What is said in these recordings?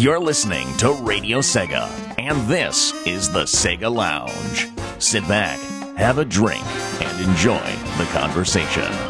You're listening to Radio Sega, and this is the Sega Lounge. Sit back, have a drink, and enjoy the conversation.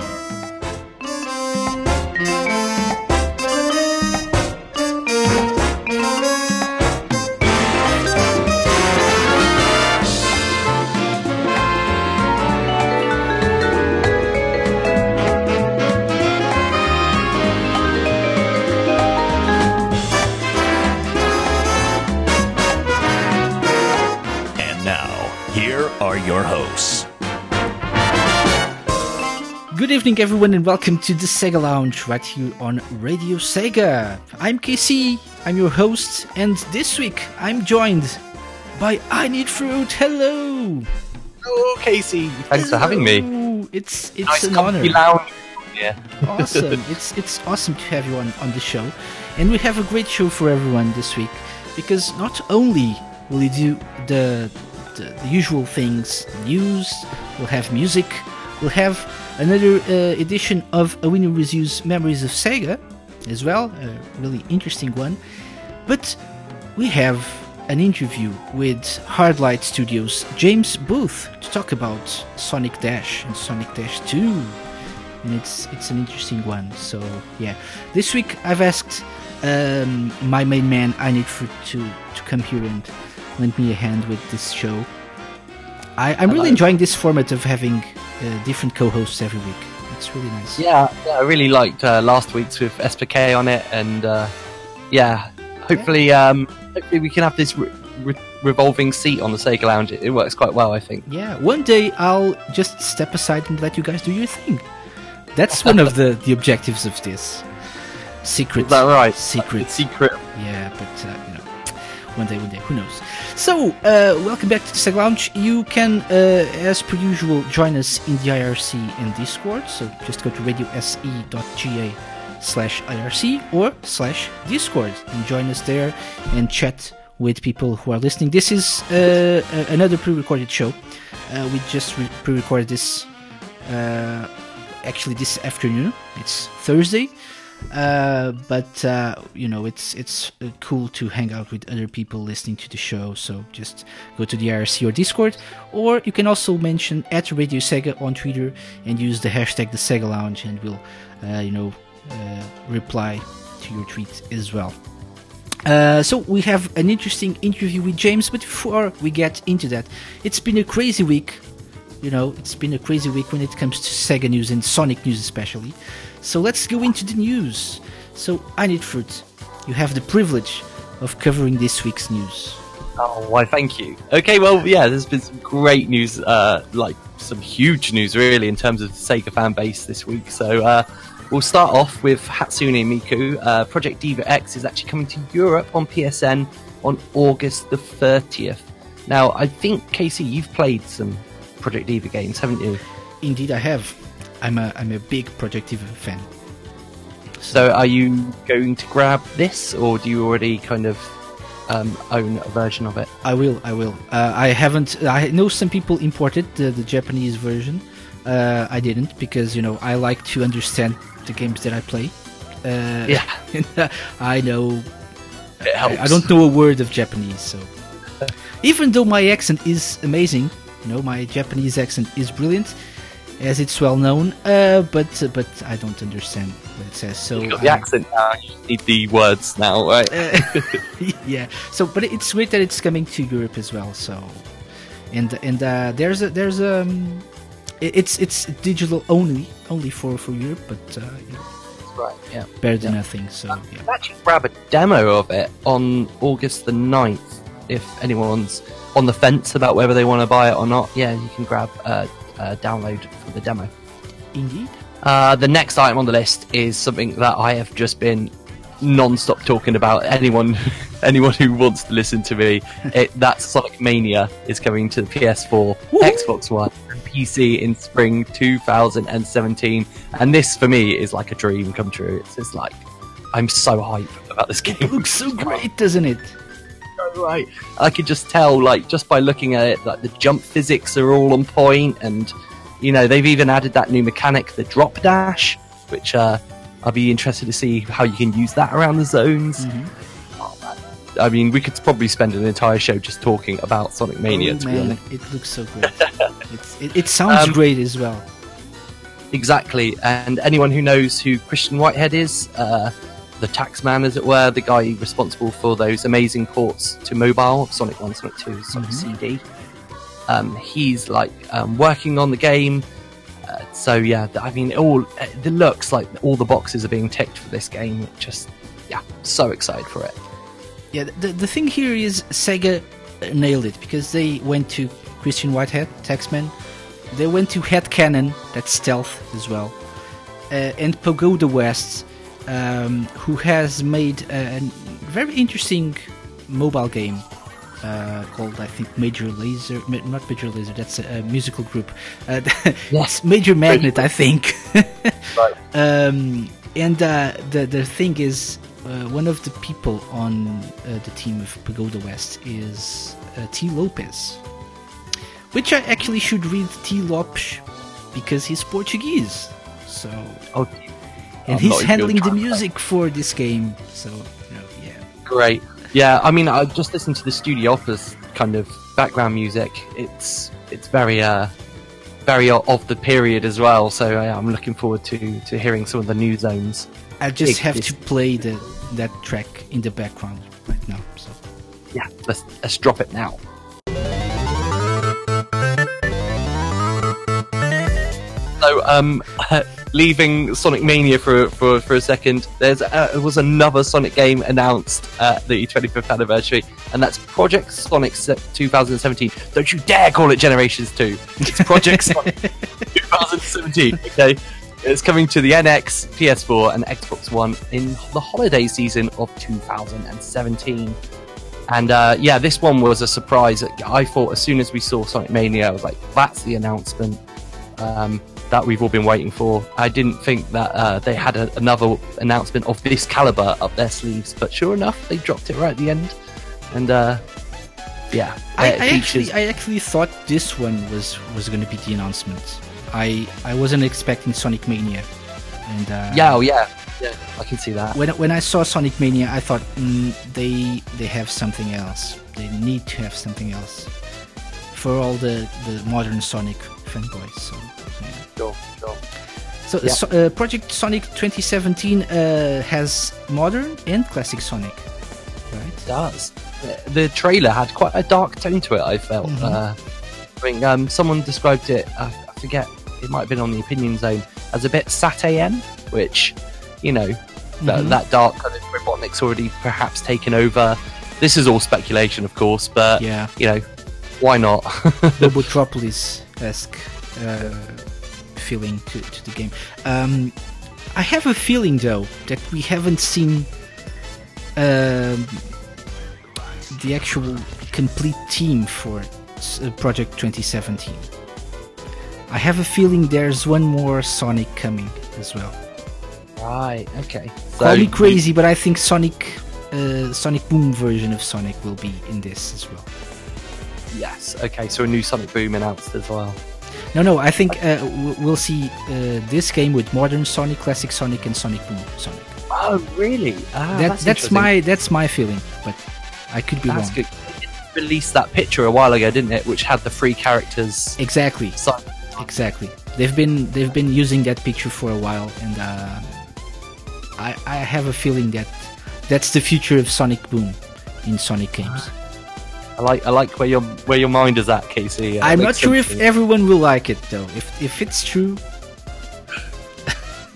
Evening, everyone, and welcome to the Sega Lounge right here on Radio Sega. I'm KC, I'm your host, and this week I'm joined by I Need Fruit. Hello! Oh, Casey, thanks for having me. It's it's Nice an honor. lounge. Yeah. awesome. It's it's awesome to have you on, on the show. And we have a great show for everyone this week because not only will we do the, the, the usual things, news, we'll have music, we'll have another uh, edition of A Winner Reviews Memories of Sega as well, a really interesting one. But we have an interview with Hardlight Studios' James Booth to talk about Sonic Dash and Sonic Dash 2 and it's it's an interesting one. So yeah, this week I've asked um, my main man I need for to to come here and lend me a hand with this show. I, I'm really enjoying this format of having uh, different co-hosts every week. It's really nice. Yeah, yeah, I really liked uh, last week's with SPK on it, and uh, yeah, hopefully, um, hopefully we can have this re- re- revolving seat on the Sega Lounge. It, it works quite well, I think. Yeah, one day I'll just step aside and let you guys do your thing. That's one of the the objectives of this secret. Is that right? Secret. Secret. Yeah, but uh, one day, one day, who knows? So, uh, welcome back to the Seg Lounge. You can, uh, as per usual, join us in the IRC and Discord. So just go to radiose.ga slash IRC or slash Discord and join us there and chat with people who are listening. This is uh, another pre-recorded show. Uh, we just re- pre-recorded this uh, actually this afternoon. It's Thursday. Uh, but uh, you know it's it's uh, cool to hang out with other people listening to the show. So just go to the IRC or Discord, or you can also mention at Radio Sega on Twitter and use the hashtag the Sega Lounge, and we'll uh, you know uh, reply to your tweet as well. Uh, so we have an interesting interview with James, but before we get into that, it's been a crazy week. You know, it's been a crazy week when it comes to Sega news and Sonic news especially. So let's go into the news. So I need fruit. You have the privilege of covering this week's news. Oh, why? Thank you. Okay, well, yeah, there's been some great news, uh, like some huge news, really, in terms of the Sega fan base this week. So uh, we'll start off with Hatsune Miku. Uh, Project Diva X is actually coming to Europe on PSN on August the 30th. Now, I think Casey, you've played some Project Diva games, haven't you? Indeed, I have. I'm a I'm a big Project Diva fan. So, are you going to grab this, or do you already kind of um, own a version of it? I will. I will. Uh, I haven't. I know some people imported the, the Japanese version. Uh, I didn't because you know I like to understand the games that I play. Uh, Yeah. uh, I know It helps. I don't know a word of Japanese, so even though my accent is amazing, you know, my Japanese accent is brilliant, as it's well known. Uh, but uh, but I don't understand what it says. So You've got the I- accent now. You need the words now, right? uh, yeah. So, but it's great that it's coming to Europe as well. So, and and uh, there's a there's um, it's it's digital only only for for Europe, but uh, you know, right. Yeah. better than nothing. So yeah. You can actually grab a demo of it on August the 9th if anyone's on the fence about whether they want to buy it or not. Yeah, you can grab a, a download for the demo. indeed. Uh, the next item on the list is something that I have just been non-stop talking about. Anyone, anyone who wants to listen to me, it, that Sonic Mania is coming to the PS4, Xbox One, and PC in spring 2017. And this, for me, is like a dream come true. It's just like I'm so hyped about this game. It looks so great, doesn't it? So right. I could just tell, like, just by looking at it, like the jump physics are all on point, and you know they've even added that new mechanic, the drop dash, which uh, I'll be interested to see how you can use that around the zones. Oh, man. I mean, we could probably spend an entire show just talking about Sonic Mania. oh, to man, it looks so great. it's, it, it sounds Um, great as well. Exactly. And anyone who knows who Christian Whitehead is, uh, the taxman, as it were, the guy responsible for those amazing ports to mobile Sonic 1, Sonic 2, Sonic Mhm. CD, um, he's like um, working on the game. Uh, so yeah, I mean, it all it looks like all the boxes are being ticked for this game. Just yeah, so excited for it. Yeah, the, the thing here is Sega nailed it because they went to Christian Whitehead, Taxman. They went to Headcannon, that's stealth as well, uh, and Pagoda West, um, who has made a, very interesting mobile game uh, called, I think, Major Laser. Not Major Laser, that's a, a musical group. Uh, it's Major Magnet, I think. Right. Um, and uh, the the thing is, uh, one of the people on uh, the team of Pagoda West is uh, T. Lopez, which I actually should read T. Lopes because he's Portuguese. So, Oh, and I'm he's handling the music for this game. So, you know, yeah. great. Yeah, I mean, I just listened to the Studiopolis kind of background music. It's it's very uh very of the period as well. So uh, I'm looking forward to to hearing some of the new zones. I just have to play the that track in the background right now. So. Yeah, let's let's drop it now. So, um, leaving Sonic Mania for for, for a second, there's uh, there was another Sonic game announced at the 25th anniversary, and that's Project Sonic 2017. Don't you dare call it Generations 2. It's Project Sonic 2017. Okay, it's coming to the NX, PS4, and Xbox One in the holiday season of 2017. And uh, yeah, this one was a surprise. I thought as soon as we saw Sonic Mania, I was like, "That's the announcement um, that we've all been waiting for." I didn't think that uh, they had a, another announcement of this caliber up their sleeves, but sure enough, they dropped it right at the end. And uh, yeah, I, I actually, I actually thought this one was was going to be the announcement. I I wasn't expecting Sonic Mania, and uh, yeah, oh yeah, yeah, I can see that. when when I saw Sonic Mania, I thought mm, they they have something else. They need to have something else for all the the modern Sonic fanboys. So, so, yeah. Sure, sure. so, Yeah. so uh, Project Sonic 2017 uh, has modern and classic Sonic, right? does. The- trailer had quite a dark tone to it. I felt. Mhm. Uh, I think um, someone described it. Uh, I forget. It might have been on the opinion zone as a bit SatAM, which you know that, Mhm. that dark kind of Robotnik's already perhaps taken over. This is all speculation, of course, but Yeah, you know why not? Robotropolis esque uh, feeling to, to the game. Um, I have a feeling though that we haven't seen um, the actual complete team for uh, Project 2017. I have a feeling there's one more Sonic coming as well. right. Okay. Call me crazy, but I think Sonic, uh, Sonic Boom version of Sonic will be in this as well. Yes. Okay. So a new Sonic Boom announced as well. No, no, I think uh, we'll see uh, this game with modern Sonic, classic Sonic, and Sonic Boom Sonic. Oh, really? Ah, that, that's interesting. my that's my feeling, but I could be That's wrong. good. Released that picture a while ago, didn't it? Which had the three characters. Exactly, side exactly. They've been they've been using that picture for a while, and uh, I I have a feeling that that's the future of Sonic Boom in Sonic games. I like I like where your where your mind is at, Casey. Uh, I'm not sure if everyone will like it though. If if it's true,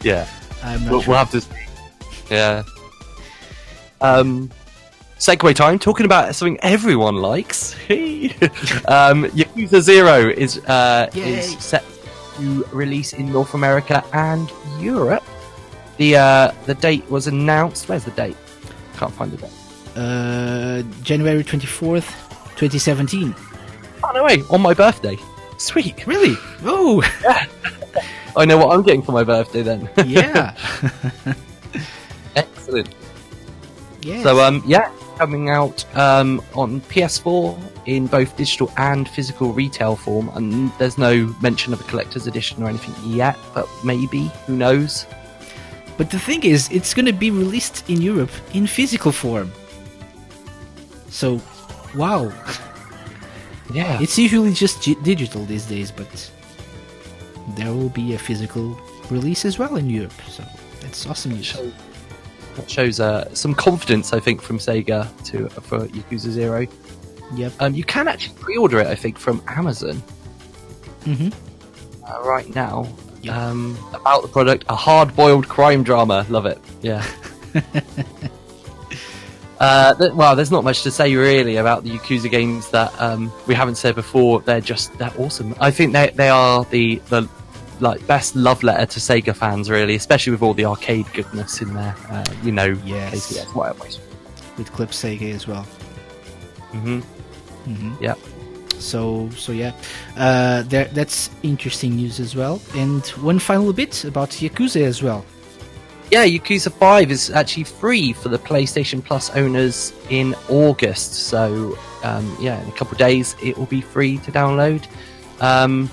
yeah, I'm not we'll, sure. we'll have to. Yeah. Um, segue time. Talking about something everyone likes. um, Yakuza Zero is uh, Yay. is set to release in North America and Europe. The uh, the date was announced. Where's the date? Can't find the date. uh, January twenty fourth, twenty seventeen. Oh no way! On my birthday. Sweet. Really? Oh, Yeah. I know what I'm getting for my birthday then. yeah. Excellent. yes. So um yeah, coming out um on PS4 in both digital and physical retail form, and there's no mention of a collector's edition or anything yet, but maybe who knows? But the thing is, it's going to be released in Europe in physical form. So, wow. Yeah. It's usually just g- digital these days, but there will be a physical release as well in Europe. So that's awesome news. shows, that shows uh, some confidence, I think, from Sega to for Yakuza Zero. Yep. Um, you can actually pre-order it, I think, from Amazon hmm uh, right now. Yep. Um, about the product, a hard-boiled crime drama. Love it. Yeah. uh, th- well, there's not much to say really about the Yakuza games that um, we haven't said before. They're just they're awesome. I think they they are the the like best love letter to Sega fans, really, especially with all the arcade goodness in there. Uh, you know, Yes. KCS, whatever. With Club Sega as well. hmm hmm Yeah. So so yeah, uh, there, that's interesting news as well. And one final bit about Yakuza as well. Yeah, Yakuza 5 is actually free for the PlayStation Plus owners in August. So, um, yeah, in a couple of days it will be free to download. Um,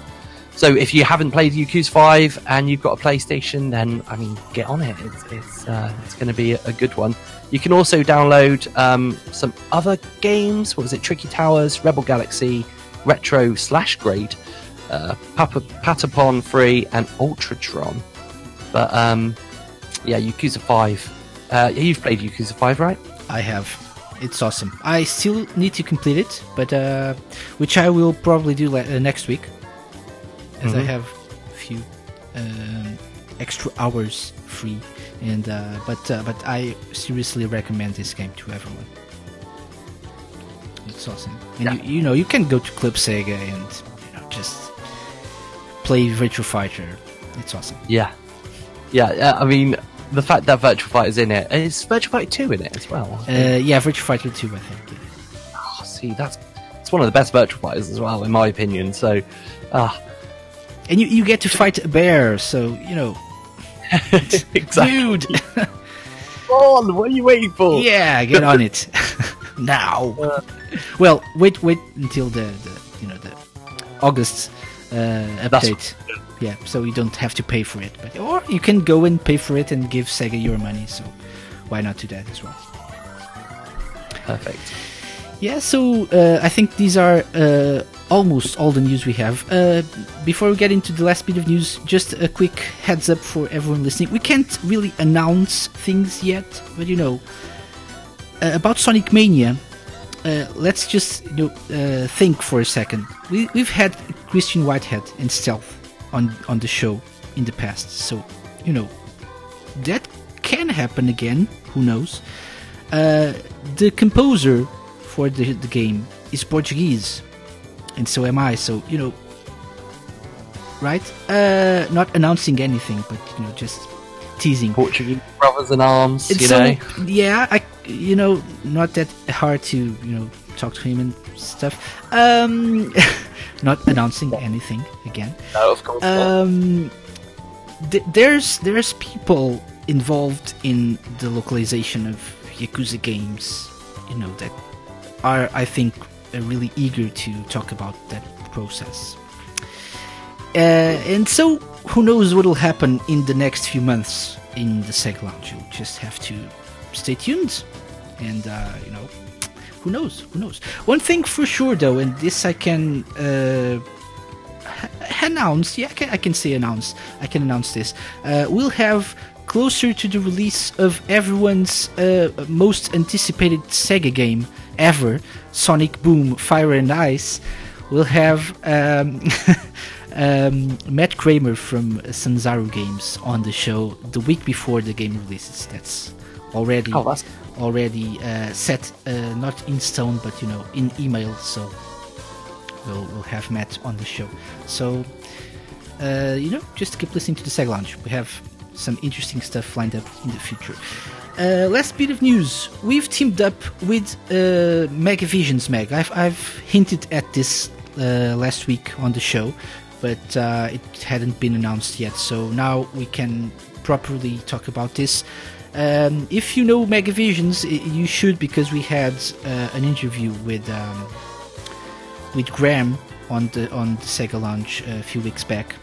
so, if you haven't played Yakuza 5 and you've got a PlayStation, then, I mean, get on it. It's, it's, uh, it's going to be a, good one. You can also download um, some other games. What was it? Tricky Towers, Rebel Galaxy, Retro Slash Grade, uh, Patapon 3, and Ultratron. But, um, yeah, Yakuza 5. Uh, you've played Yakuza 5, right? I have. It's awesome. I still need to complete it, but uh, which I will probably do le- uh, next week, as I Mhm. have a few um, extra hours free. And uh, but uh, but I seriously recommend this game to everyone. It's awesome, and Yeah. you, you know you can go to Club Sega and you know just play Virtual Fighter. It's awesome. Yeah. Yeah, yeah, I mean, the fact that Virtual Fighter's in it it, is Virtual Fighter 2 in it as well? Uh, yeah, Virtual Fighter 2, I think. yeah. Oh, see, that's it's one of the best Virtual Fighters as well, in my opinion. So, ah, And you, you get to fight a bear, so you know, exactly. dude. on, what are you waiting for? yeah, get on it now. Uh. well, wait, wait until the, the you know the August uh, update. Yeah, so you don't have to pay for it, but or you can go and pay for it and give Sega your money. So why not do that as well? Perfect. Yeah, so uh, I think these are uh, almost all the news we have. Uh, before we get into the last bit of news, just a quick heads up for everyone listening. We can't really announce things yet, but you know, uh, about Sonic Mania, uh, let's just you know, uh, think for a second. We, we've had Christian Whitehead and Stealth on, on the show in the past, so you know, that can happen again. Who knows? Uh, the composer for the, the game is Portuguese, and so am I. So you know, right? Uh, not announcing anything, but you know, just teasing. Portuguese brothers in arms, And you so, know. yeah, I, you know, not that hard to, you know, talk to him and stuff. Um, not announcing anything again. No, of course. Um, th- there's there's people involved in the localization of Yakuza games, you know, that are I think uh, really eager to talk about that process. Uh, and so, who knows what will happen in the next few months in the Sega Lounge? You'll just have to stay tuned, and uh, you know, who knows? Who knows? One thing for sure, though, and this I can uh, announce. Yeah, I can, I can say announce. I can announce this. Uh, we'll have closer to the release of everyone's uh, most anticipated Sega game ever, Sonic Boom: Fire and Ice. We'll have um, um, Matt Kramer from Sanzaru Games on the show the week before the game releases. That's already Oh, already uh, set, uh, not in stone, but you know, in email. So we'll we'll have Matt on the show. So uh, you know, just keep listening to the Seg Lounge. We have some interesting stuff lined up in the future. Uh, last bit of news: We've teamed up with uh, Megavisions Mag. I've I've hinted at this uh, last week on the show, but uh, it hadn't been announced yet. So now we can properly talk about this. Um, if you know Megavisions, you should because we had uh, an interview with um, with Graham on the on the Sega Lounge a few weeks back,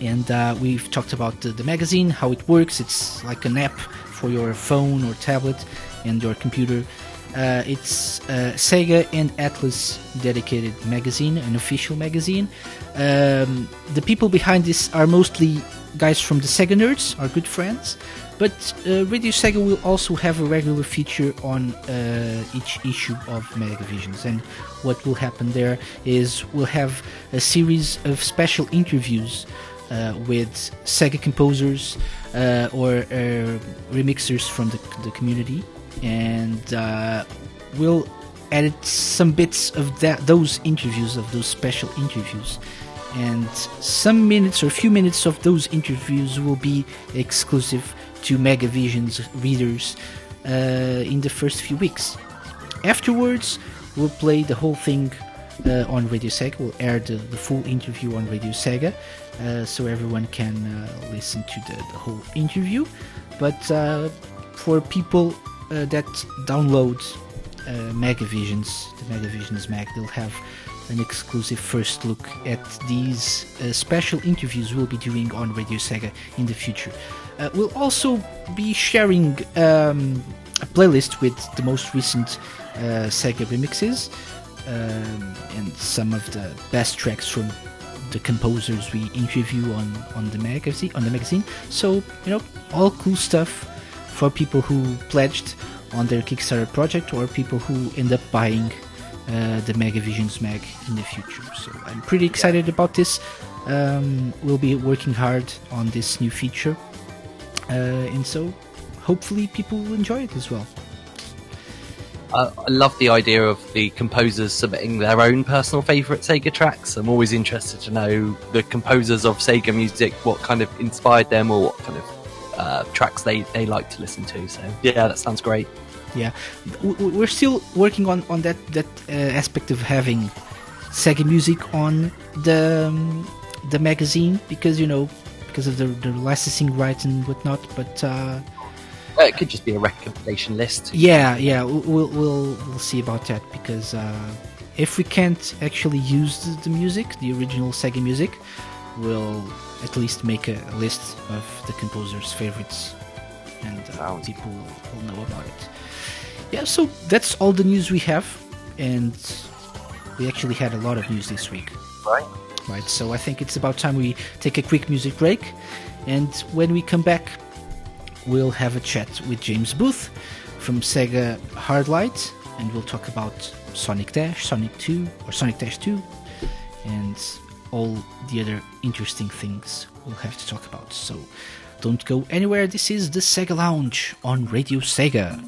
and uh, we've talked about the, the magazine, how it works. It's like an app for your phone or tablet and your computer, Uh, it's uh, Sega and Atlus dedicated magazine, an official magazine. Um, the people behind this are mostly guys from the Sega Nerds, our good friends. But uh, Radio Sega will also have a regular feature on uh, each issue of Megavisions. And what will happen there is we'll have a series of special interviews uh, with Sega composers uh, or uh, remixers from the, the community. And uh, we'll edit some bits of that, those interviews, of those special interviews and some minutes or a few minutes of those interviews will be exclusive to Megavision's readers uh, in the first few weeks. Afterwards, we'll play the whole thing uh, on Radio Sega. We'll air the, the full interview on Radio Sega uh, so everyone can uh, listen to the, the whole interview. But uh, for people uh, that download Megavisions, the Megavisions Mag, they'll have an exclusive first look at these uh, special interviews we'll be doing on Radio Sega in the future. Uh, we'll also be sharing um, a playlist with the most recent uh, Sega remixes um, and some of the best tracks from the composers we interview on, on the magazine on the magazine. So you know, all cool stuff for people who pledged on their Kickstarter project or people who end up buying uh, the Megavisions Mag in the future. So I'm pretty excited about this. Um, we'll be working hard on this new feature, and so hopefully people will enjoy it as well. Uh, I love the idea of the composers submitting their own personal favourite Sega tracks. I'm always interested to know the composers of Sega music, what kind of inspired them, or what kind of uh, tracks they, they like to listen to. So yeah, that sounds great yeah we're still working on on that that uh, aspect of having Sega music on the um, the magazine because you know because of the, the licensing rights and whatnot but uh, it could just be a recommendation list yeah yeah we'll we'll, we'll see about that because uh, if we can't actually use the, the music the original Sega music we'll at least make a list of the composer's favorites and uh, people will know about it yeah, so that's all the news we have, and we actually had a lot of news this week. Right. Right. So I think it's about time we take a quick music break, and when we come back, we'll have a chat with James Booth from Sega Hardlight, and we'll talk about Sonic Dash, Sonic 2, or Sonic Dash 2, and all the other interesting things we'll have to talk about. So don't go anywhere. This is the Sega Lounge on Radio Sega.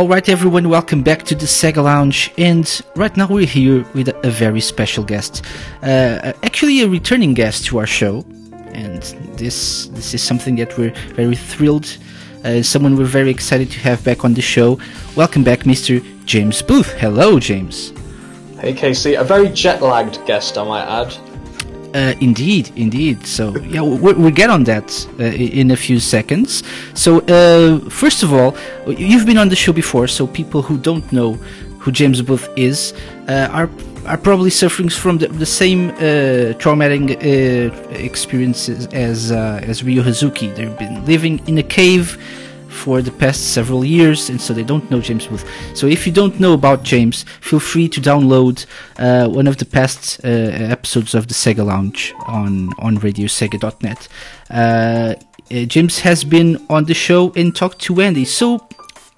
All right, everyone, welcome back to the Sega Lounge. And right now we're here with a very special guest, uh, actually a returning guest to our show. And this this is something that we're very thrilled, uh, someone we're very excited to have back on the show. Welcome back, Mr. James Booth. Hello, James. Hey, Casey. A very jet lagged guest, I might add. Uh, indeed, indeed. So yeah, we'll, we'll get on that uh, in a few seconds. So uh, first of all, you've been on the show before, so people who don't know who James Booth is uh, are are probably suffering from the, the same uh, traumatic uh, experiences as as Ryo Hazuki. They've been living in a cave for the past several years, and so they don't know James Booth. So if you don't know about James, feel free to download uh, one of the past uh, episodes of the Sega Lounge on on RadioSega.net. Uh, uh, James has been on the show and talked to Andy. So,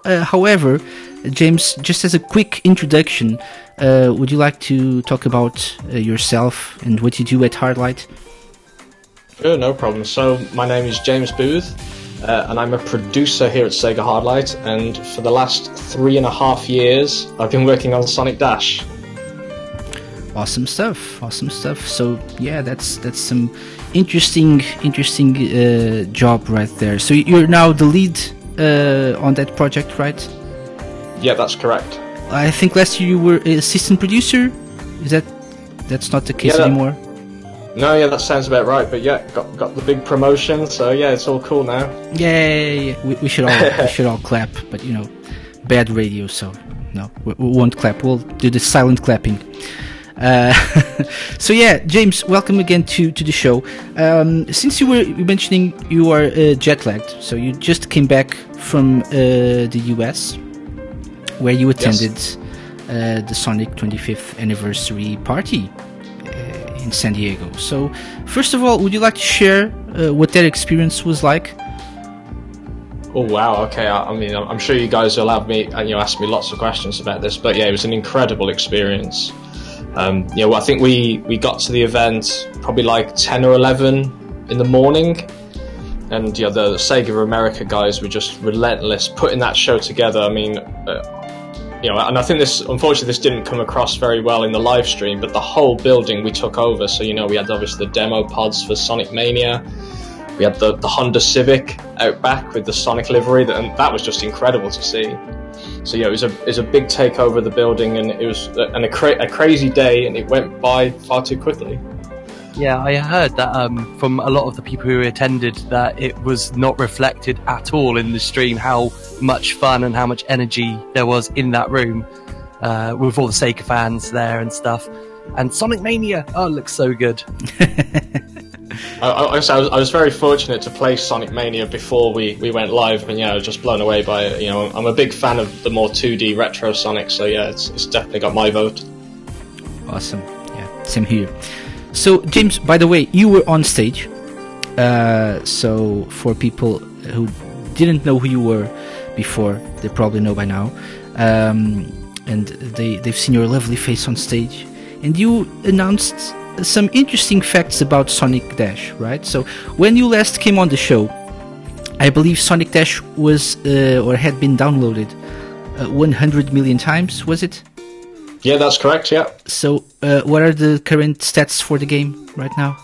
uh, however, James, just as a quick introduction, uh, would you like to talk about yourself and what you do at Hardlight? Sure, no problem. So, my name is James Booth uh, and I'm a producer here at Sega Hardlight. And for the last three and a half years, I've been working on Sonic Dash. Awesome stuff! Awesome stuff. So yeah, that's that's some interesting interesting uh, job right there. So you're now the lead uh, on that project, right? Yeah, that's correct. I think last year you were assistant producer. Is that that's not the case yeah, that, anymore? No, yeah, that sounds about right. But yeah, got got the big promotion, so yeah, it's all cool now. Yay! We, we should all we should all clap, but you know, bad radio, so no, we, we won't clap. We'll do the silent clapping. Uh, so yeah, James, welcome again to, to the show. Um, since you were mentioning you are uh, jet lagged, so you just came back from uh, the US, where you attended yes. Uh, the Sonic 25th anniversary party in San Diego. So, first of all, would you like to share uh, what that experience was like? Oh wow! Okay, I, I, mean, I'm sure you guys will have me and you know ask me lots of questions about this, but yeah, it was an incredible experience. Um, you know, I think we we got to the event probably like 10 or 11 in the morning, and yeah, the Sega of America guys were just relentless putting that show together. I mean, uh, you know, and I think this, unfortunately, this didn't come across very well in the live stream, but the whole building we took over. So, you know, we had obviously the demo pods for Sonic Mania. We had the, the Honda Civic out back with the Sonic livery, and that was just incredible to see. So yeah, it was a it was a big takeover of the building, and it was and a, cra- a crazy day, and it went by far too quickly. Yeah, I heard that um, from a lot of the people who attended that it was not reflected at all in the stream how much fun and how much energy there was in that room uh, with all the Sega fans there and stuff. And Sonic Mania, oh, it looks so good. I, I, was, I, was, very fortunate to play Sonic Mania before we, we went live, and yeah, I was just blown away by it. You know, I'm a big fan of the more 2D retro Sonic, so yeah, it's, it's definitely got my vote. Awesome. Yeah, same here. So, James, by the way, you were on stage. Uh, so, for people who didn't know who you were before, they probably know by now. Um, and they, they've seen your lovely face on stage. And you announced some interesting facts about Sonic Dash, right? So, when you last came on the show, I believe Sonic Dash was uh, or had been downloaded uh, 100 million times, was it? Yeah, that's correct. Yeah. So, uh, what are the current stats for the game right now?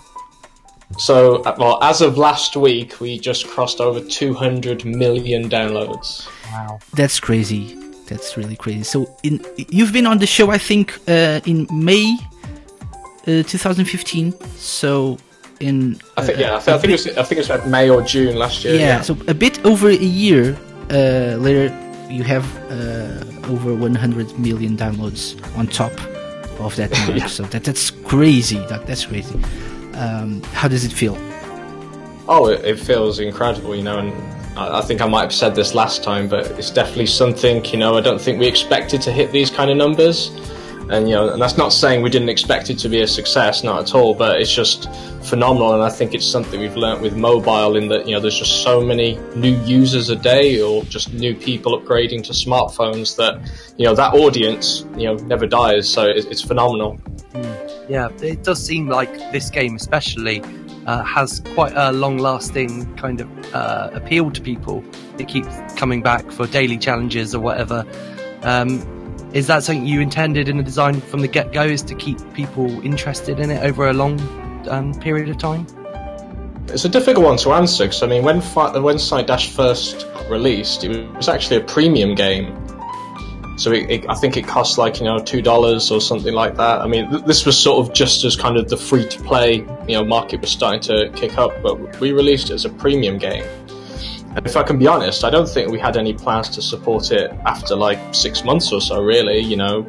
So, uh, well, as of last week, we just crossed over 200 million downloads. Wow, that's crazy. That's really crazy. So, in you've been on the show, I think, uh, in May uh, 2015. So, in I think yeah, I, th- I think bit, it was, I think it was like May or June last year. Yeah, yeah. so a bit over a year uh, later, you have uh, over 100 million downloads on top of that mark. yeah. So that that's crazy. That that's crazy. Um, how does it feel? Oh, it, it feels incredible, you know, and I, I think I might have said this last time, but it's definitely something, you know, I don't think we expected to hit these kind of numbers and you know, and that's not saying we didn't expect it to be a success, not at all. But it's just phenomenal, and I think it's something we've learnt with mobile in that you know there's just so many new users a day, or just new people upgrading to smartphones that you know that audience you know never dies. So it's, it's phenomenal. Hmm. Yeah, it does seem like this game, especially uh, has quite a long-lasting kind of uh, appeal to people. It keeps coming back for daily challenges or whatever. Um, is that something you intended in the design from the get-go? Is to keep people interested in it over a long um, period of time? It's a difficult one to answer because I mean, when when Sonic Dash first released, it was actually a premium game. So it, it, I think it cost like you know two dollars or something like that. I mean, th- this was sort of just as kind of the free to play you know market was starting to kick up, but we released it as a premium game. And if I can be honest, I don't think we had any plans to support it after like six months or so. Really, you know,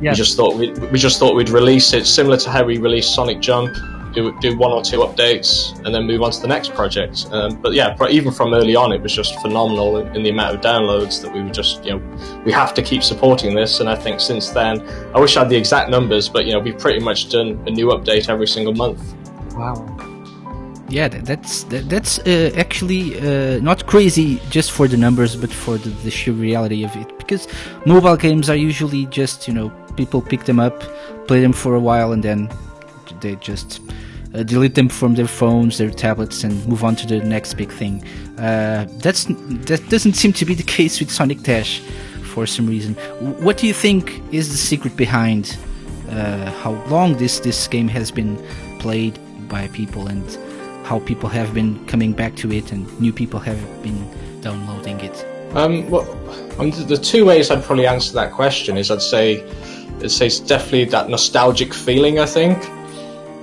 yeah. we just thought we we just thought we'd release it similar to how we released Sonic Jump do, do one or two updates, and then move on to the next project. Um, but yeah, even from early on, it was just phenomenal in, in, the amount of downloads that we were just, you know, we have to keep supporting this. And I think since then, I wish I had the exact numbers, but you know, we've pretty much done a new update every single month. Wow yeah that's that's uh, actually uh, not crazy just for the numbers but for the, the, sheer reality of it because mobile games are usually just you know people pick them up play them for a while and then they just uh, delete them from their phones, their tablets, and move on to the next big thing. Uh, that's that doesn't seem to be the case with Sonic Dash for some reason. What do you think is the secret behind uh, how long this this game has been played by people and how people have been coming back to it and new people have been downloading it? Um, well, the two ways I'd probably answer that question is I'd say I'd say it's definitely that nostalgic feeling. I think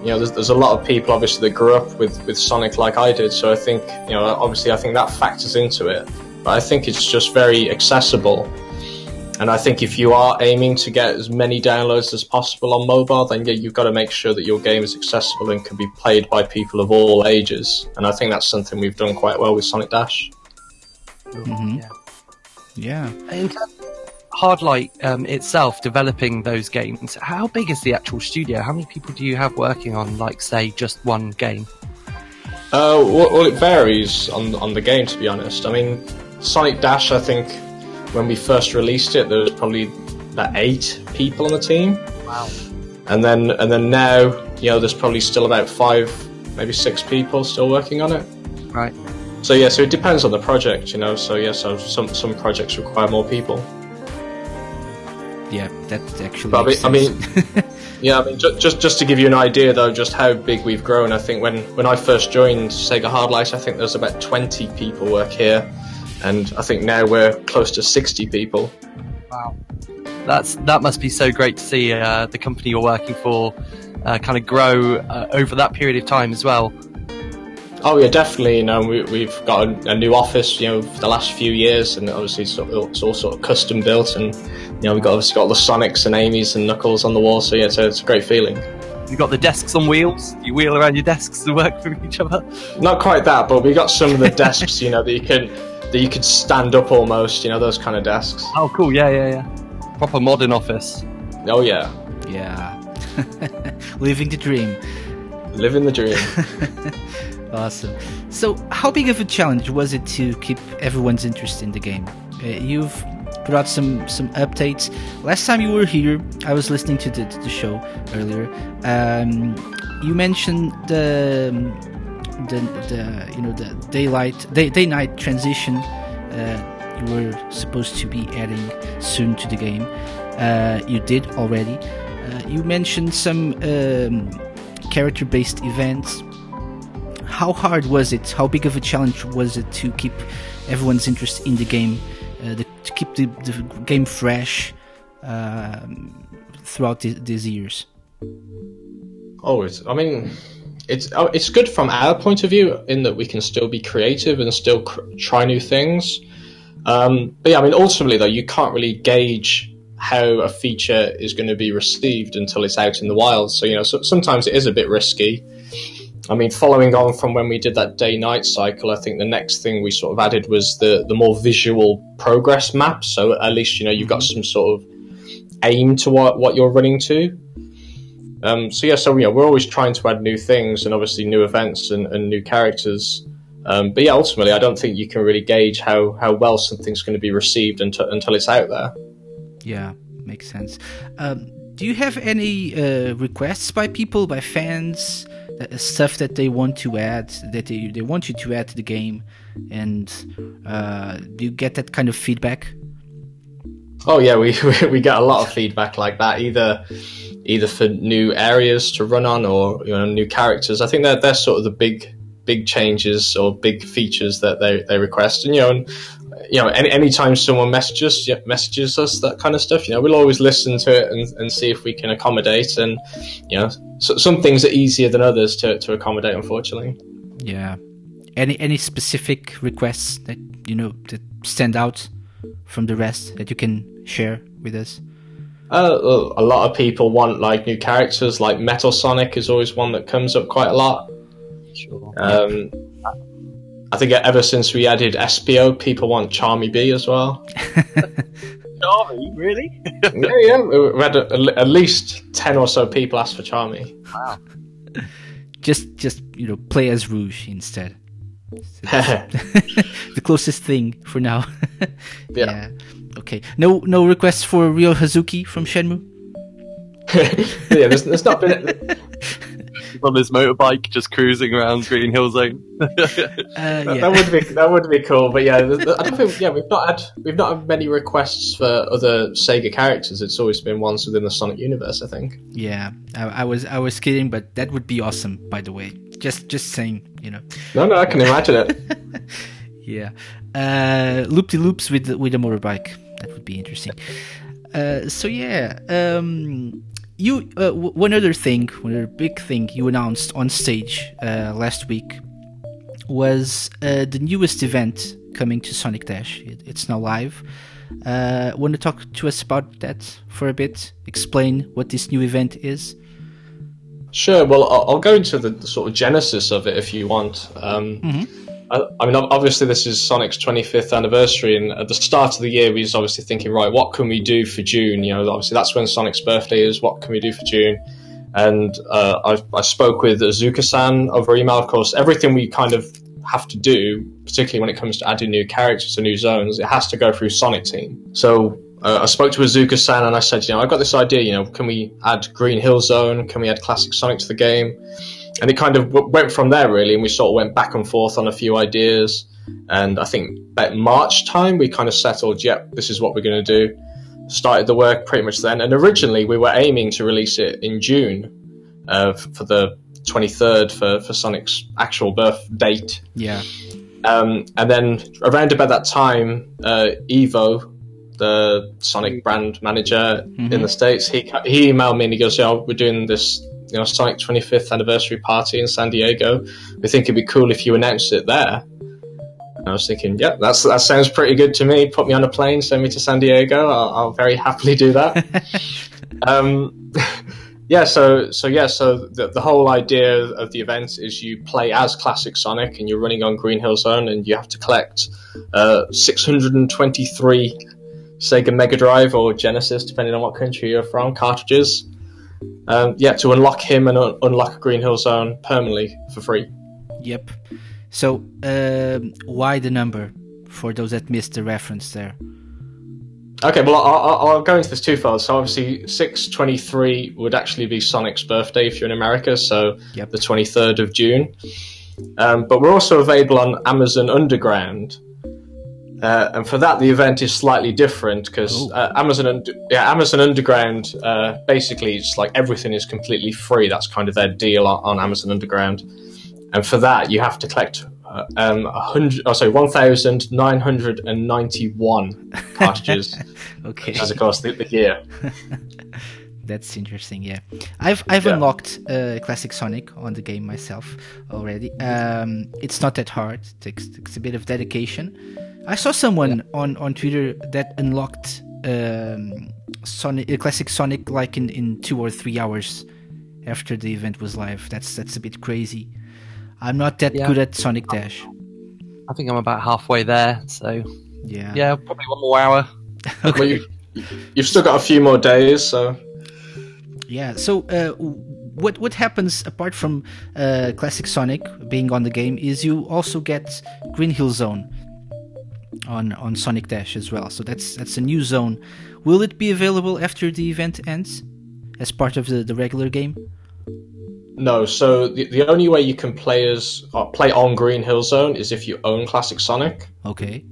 you know, there's, there's a lot of people obviously that grew up with, with Sonic like I did. So I think, you know, obviously I think that factors into it. But I think it's just very accessible. And I think if you are aiming to get as many downloads as possible on mobile, then yeah, you've got to make sure that your game is accessible and can be played by people of all ages. And I think that's something we've done quite well with Sonic Dash. Mm-hmm. Yeah. Yeah. Hardlight um, itself developing those games, how big is the actual studio? How many people do you have working on, like, say, just one game? Uh, well, well, it varies on on the game. To be honest, I mean, Sonic Dash. I think when we first released it, there was probably about eight people on the team. Wow. And then and then now, you know, there's probably still about five, maybe six people still working on it. Right. So yeah, so it depends on the project, you know. So yeah, so some some projects require more people yeah, that actually. But I mean, I mean yeah, I mean, just, just just to give you an idea though, just how big we've grown. I think when when I first joined Sega Hardlight, I think there was about twenty people work here, and I think now we're close to sixty people. Wow, that's that must be so great to see uh, the company you're working for uh, kind of grow uh, over that period of time as well. Oh yeah, definitely. You know, we, have got a, a, new office. You know, for the last few years, and obviously it's, it's all sort of custom built, and you know, we've got obviously got all the Sonics and Amy's and Knuckles on the wall. So yeah, so it's a great feeling. You've got the desks on wheels. You wheel around your desks to work from each other. Not quite that, but we got some of the desks. You know, that you can that you could stand up almost. You know, those kind of desks. Oh, cool. Yeah, yeah, yeah. Proper modern office. Oh yeah. Yeah. Living the dream. Living the dream. Awesome. So, how big of a challenge was it to keep everyone's interest in the game? Uh, you've brought some some updates. Last time you were here, I was listening to the, to the show earlier. Um, you mentioned the, the the you know the daylight day day night transition. Uh, you were supposed to be adding soon to the game. Uh, you did already. Uh, you mentioned some um, character based events how hard was it? How big of a challenge was it to keep everyone's interest in the game, uh, the, to keep the, the game fresh um, throughout the, these years? It's, I mean, it's oh, it's good from our point of view in that we can still be creative and still cr- try new things. Um, but yeah, I mean, ultimately though, you can't really gauge how a feature is going to be received until it's out in the wild. So you know, so, sometimes it is a bit risky. I mean, following on from when we did that day night cycle, I think the next thing we sort of added was the, the more visual progress map. So at least, you know, you've got mm-hmm. some sort of aim to what, what you're running to. Um, so yeah, so yeah, we're always trying to add new things and obviously new events and, and new characters. Um, but yeah, ultimately, I don't think you can really gauge how, how well something's going to be received until, until it's out there. Yeah, makes sense. Um, do you have any uh, requests by people, by fans, uh, stuff that they want to add, that they, they want you to add to the game? And uh, do you get that kind of feedback? Oh yeah, we we get a lot of feedback like that. Either either for new areas to run on or you know new characters. I think that they're sort of the big big changes or big features that they, they request. And you know, and, you know, any anytime someone messages messages us that kind of stuff, you know, we'll always listen to it and, and see if we can accommodate. And you know, so, some things are easier than others to, to accommodate, unfortunately. Yeah. Any any specific requests that you know that stand out from the rest that you can share with us? Uh, a lot of people want like new characters. Like Metal Sonic is always one that comes up quite a lot. Sure. Um, I think ever since we added Espio, people want Charmy Bee as well. Charmy, really? yeah, yeah. We had a, a, at least ten or so people ask for Charmy. Wow. just, just you know, play as Rouge instead. the closest thing for now. yeah. yeah. Okay. No, no requests for a Ryo Hazuki from Shenmue. yeah, there's, there's not been on his motorbike, just cruising around Green Hill Zone. uh, yeah. that, that, would be that would be cool. But yeah, I don't think yeah we've not had we've not had many requests for other Sega characters. It's always been ones within the Sonic universe. I think. Yeah, I, I was I was kidding, but that would be awesome. By the way, just just saying, you know. No, no, I can imagine it. yeah, uh, loop de loops with with a motorbike. That would be interesting. Uh, so yeah, um, you uh, w- one other thing, one other big thing you announced on stage uh, last week was uh, the newest event coming to Sonic Dash. It, it's now live. Uh, want to talk to us about that for a bit? Explain what this new event is. Sure. Well, I'll, I'll go into the, the, sort of genesis of it if you want. Um, mm-hmm. I, mean, obviously, this is Sonic's 25th anniversary, and at the start of the year, we was obviously thinking, right, what can we do for June? You know, obviously, that's when Sonic's birthday is. What can we do for June? And uh, I, I, spoke with Iizuka-san over email. Of course, everything we kind of have to do, particularly when it comes to adding new characters or new zones, it has to go through Sonic Team. So uh, I spoke to Iizuka-san and I said, you know, I've got this idea. You know, can we add Green Hill Zone? Can we add Classic Sonic to the game? And it kind of went from there really, and we sort of went back and forth on a few ideas. And I think at March time, we kind of settled, yep, this is what we're going to do. Started the work pretty much then, and originally we were aiming to release it in June uh, for the 23rd for, for Sonic's actual birth date. Yeah. Um, and then around about that time, uh, Evo, the Sonic brand manager mm-hmm. in the States, he, he emailed me and he goes, "Yeah, we're doing this you know Sonic 25th anniversary party in San Diego. We think it'd be cool if you announced it there. And I was thinking, yeah, that's that sounds pretty good to me. Put me on a plane, send me to San Diego. I'll, I'll very happily do that. um, yeah, so so yeah, so the, the whole idea of the event is you play as Classic Sonic, and you're running on Green Hill Zone, and you have to collect uh, 623 Sega Mega Drive or Genesis, depending on what country you're from, cartridges um, yeah, to unlock him and un- unlock Green Hill Zone permanently for free. Yep. So, um, why the number for those that missed the reference there? Okay, well, I'll, I'll go into this twofold. So, obviously, 623 would actually be Sonic's birthday if you're in America, so yep. the 23rd of June. Um, but we're also available on Amazon Underground, uh, and for that, the event is slightly different because uh, Amazon, yeah, Amazon Underground, uh, basically, it's like everything is completely free. That's kind of their deal on, on Amazon Underground. And for that, you have to collect uh, um, hundred, oh, sorry, one thousand nine hundred and ninety-one cartridges. okay, as of course the, the year. That's interesting. Yeah, I've I've yeah. unlocked uh, classic Sonic on the game myself already. Um, it's not that hard. It takes, takes a bit of dedication I saw someone yeah. on, on Twitter that unlocked um, Sonic, uh, classic Sonic like in, in two or three hours after the event was live. That's that's a bit crazy. I'm not that yeah. good at Sonic Dash. I think I'm about halfway there. So yeah, yeah, probably one more hour. okay. Well, you, you've still got a few more days, so yeah. So uh, what what happens apart from uh, classic Sonic being on the game is you also get Green Hill Zone on on Sonic Dash as well. So that's that's a new zone. Will it be available after the event ends? as part of the, the regular game? No, so the, the only way you can play as uh, play on Green Hill Zone is if you own Classic Sonic. Okay.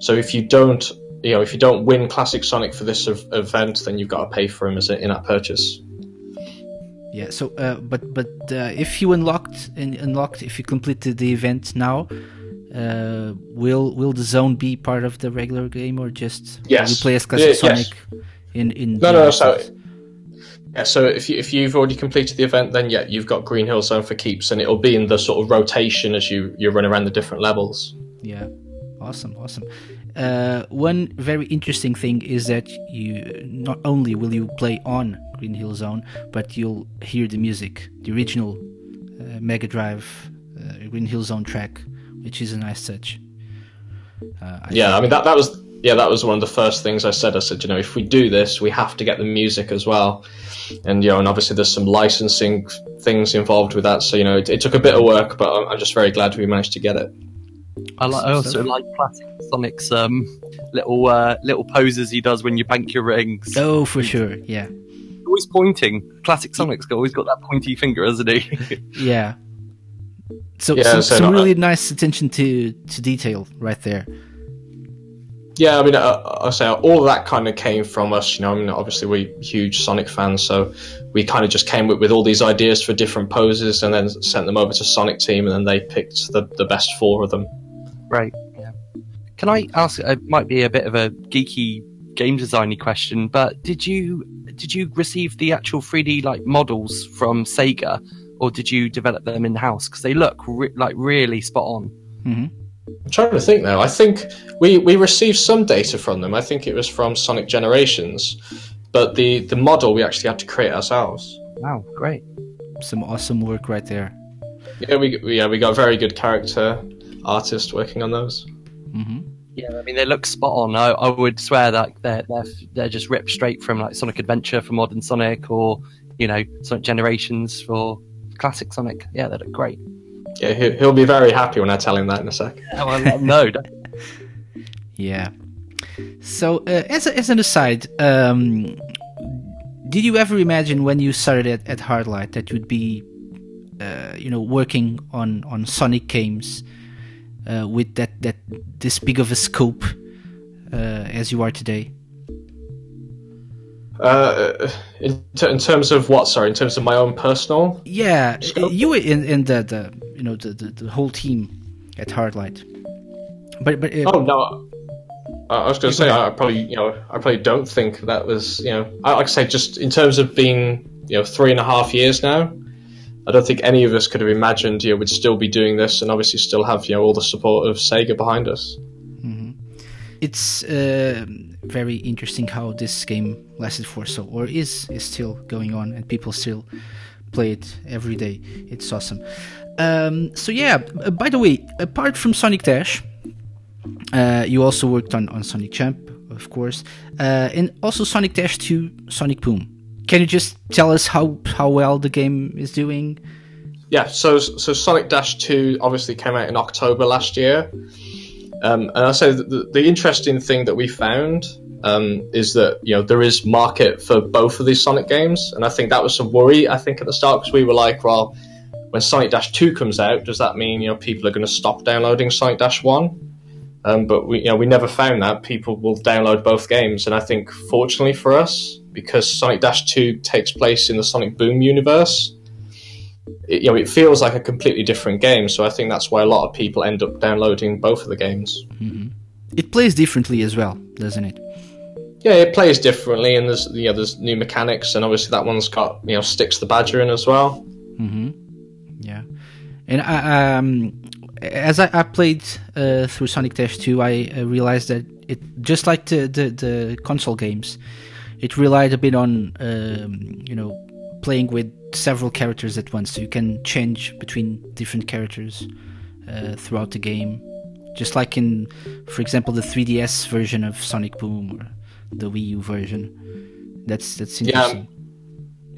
So if you don't, you know, if you don't win Classic Sonic for this ev- event, then you've got to pay for him as an in-app purchase. Yeah. So, uh, but but uh, if you unlocked and unlocked, if you completed the event now, uh, will will the zone be part of the regular game or just Yes. you play as classic yes. Sonic in in No, the no, other so yeah, so if you if you've already completed the event, then yeah, you've got Green Hill Zone for keeps, and it'll be in the sort of rotation as you you run around the different levels. Yeah, awesome, awesome. Uh, one very interesting thing is that you not only will you play on Green Hill Zone, but you'll hear the music, the original uh, Mega Drive uh, Green Hill Zone track, which is a nice touch. Uh, I Yeah, I mean that that was yeah that was one of the first things I said. I said, you know, if we do this, we have to get the music as well, and you know, and obviously there's some licensing things involved with that. So you know, it, it took a bit of work, but I'm, I'm just very glad we managed to get it. I, like, I also So- like classic Sonic's um, little uh, little poses he does when you bank your rings. Oh, for sure. Yeah, Always pointing. Classic Sonic's got- always got that pointy finger, hasn't he? yeah. So, Yeah, some, so some no, really nice attention to to detail right there. Yeah, I mean, uh, I say all of that kind of came from us. You know, I mean, obviously we're huge Sonic fans, so we kind of just came up with all these ideas for different poses, and then sent them over to Sonic Team, and then they picked the the best four of them. Right. Yeah. Can I ask? It might be a bit of a geeky game designy question, but did you did you receive the actual 3D like models from Sega, or did you develop them in house? Because they look re- like really spot on. hmm I'm trying to think now. I think we, we received some data from them. I think it was from Sonic Generations, but the, the model we actually had to create ourselves. Wow, great. Some awesome work right there. Yeah, we we- yeah we got a very good character artist working on those. hmm Yeah, I mean they look spot on. I, I would swear that they're they're they're just ripped straight from like Sonic Adventure for Modern Sonic, or you know Sonic Generations for classic Sonic. Yeah, they look great. Yeah, he, he'll be very happy when I tell him that in a sec. Oh, I let 'em know. Yeah. So, uh, as, a, as an aside, um, did you ever imagine when you started at, at Hardlight that you'd be, uh, you know, working on, on Sonic games uh, with that, that this big of a scope uh, as you are today? Uh, in, t- in terms of what? Sorry, in terms of my own personal. Yeah, Scope? you were in, in the, the you know the, the, the whole team at Hardlight. But but uh, Oh no. I I was going to say I I probably you know I probably don't think that was you know I, like I say just in terms of being you know three and a half years now. I don't think any of us could have imagined you know we'd still be doing this and obviously still have you know all the support of Sega behind us. It's uh, very interesting how this game lasted for so or is is still going on and people still play it every day. It's awesome. Um, so yeah uh, by the way apart from sonic dash uh, you also worked on, on sonic jump of course uh, and also sonic dash 2 sonic boom. Can you just tell us how how well the game is doing? Yeah, so so Sonic Dash Two obviously came out in October last year, um, and say the, the interesting thing that we found um, is that you know there is market for both of these Sonic games, and I think that was some worry I think at the start because we were like, well, when Sonic Dash Two comes out, does that mean you know people are going to stop downloading Sonic Dash One? Um, but we you know we never found that people will download both games, and I think fortunately for us because Sonic Dash Two takes place in the Sonic Boom universe it, you know, it feels like a completely different game. So I think that's why a lot of people end up downloading both of the games. it plays differently as well doesn't it Yeah, it plays differently, and there's you know, there's new mechanics, and obviously that one's got you know sticks the badger in as well. Yeah, and I, um, as I, I played uh, through Sonic Dash 2, I uh, realized that it just like the, the the console games, it relied a bit on um, you know playing with several characters at once, so you can change between different characters uh, throughout the game, just like in, for example, the 3DS version of Sonic Boom or the Wii U version. That's that's interesting. Yeah,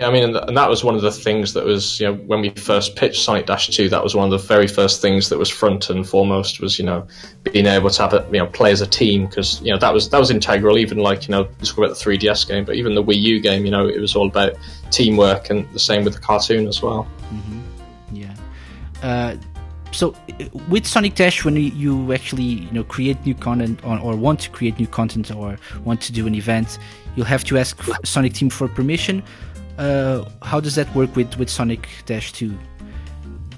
I mean, and, that was one of the things that was, you know, when we first pitched Sonic Dash 2, that was one of the very first things that was front and foremost was, you know, being able to have it, you know, play as a team because, you know, that was that was integral. Even like, you know, talk about the 3DS game, but even the Wii U game, you know, it was all about teamwork, and the same with the cartoon as well. Yeah. Uh, so with Sonic Dash, when you- you actually you know create new content or, or want to create new content or want to do an event, you'll have to ask Sonic Team for permission. Uh, how does that work with with Sonic Dash Two?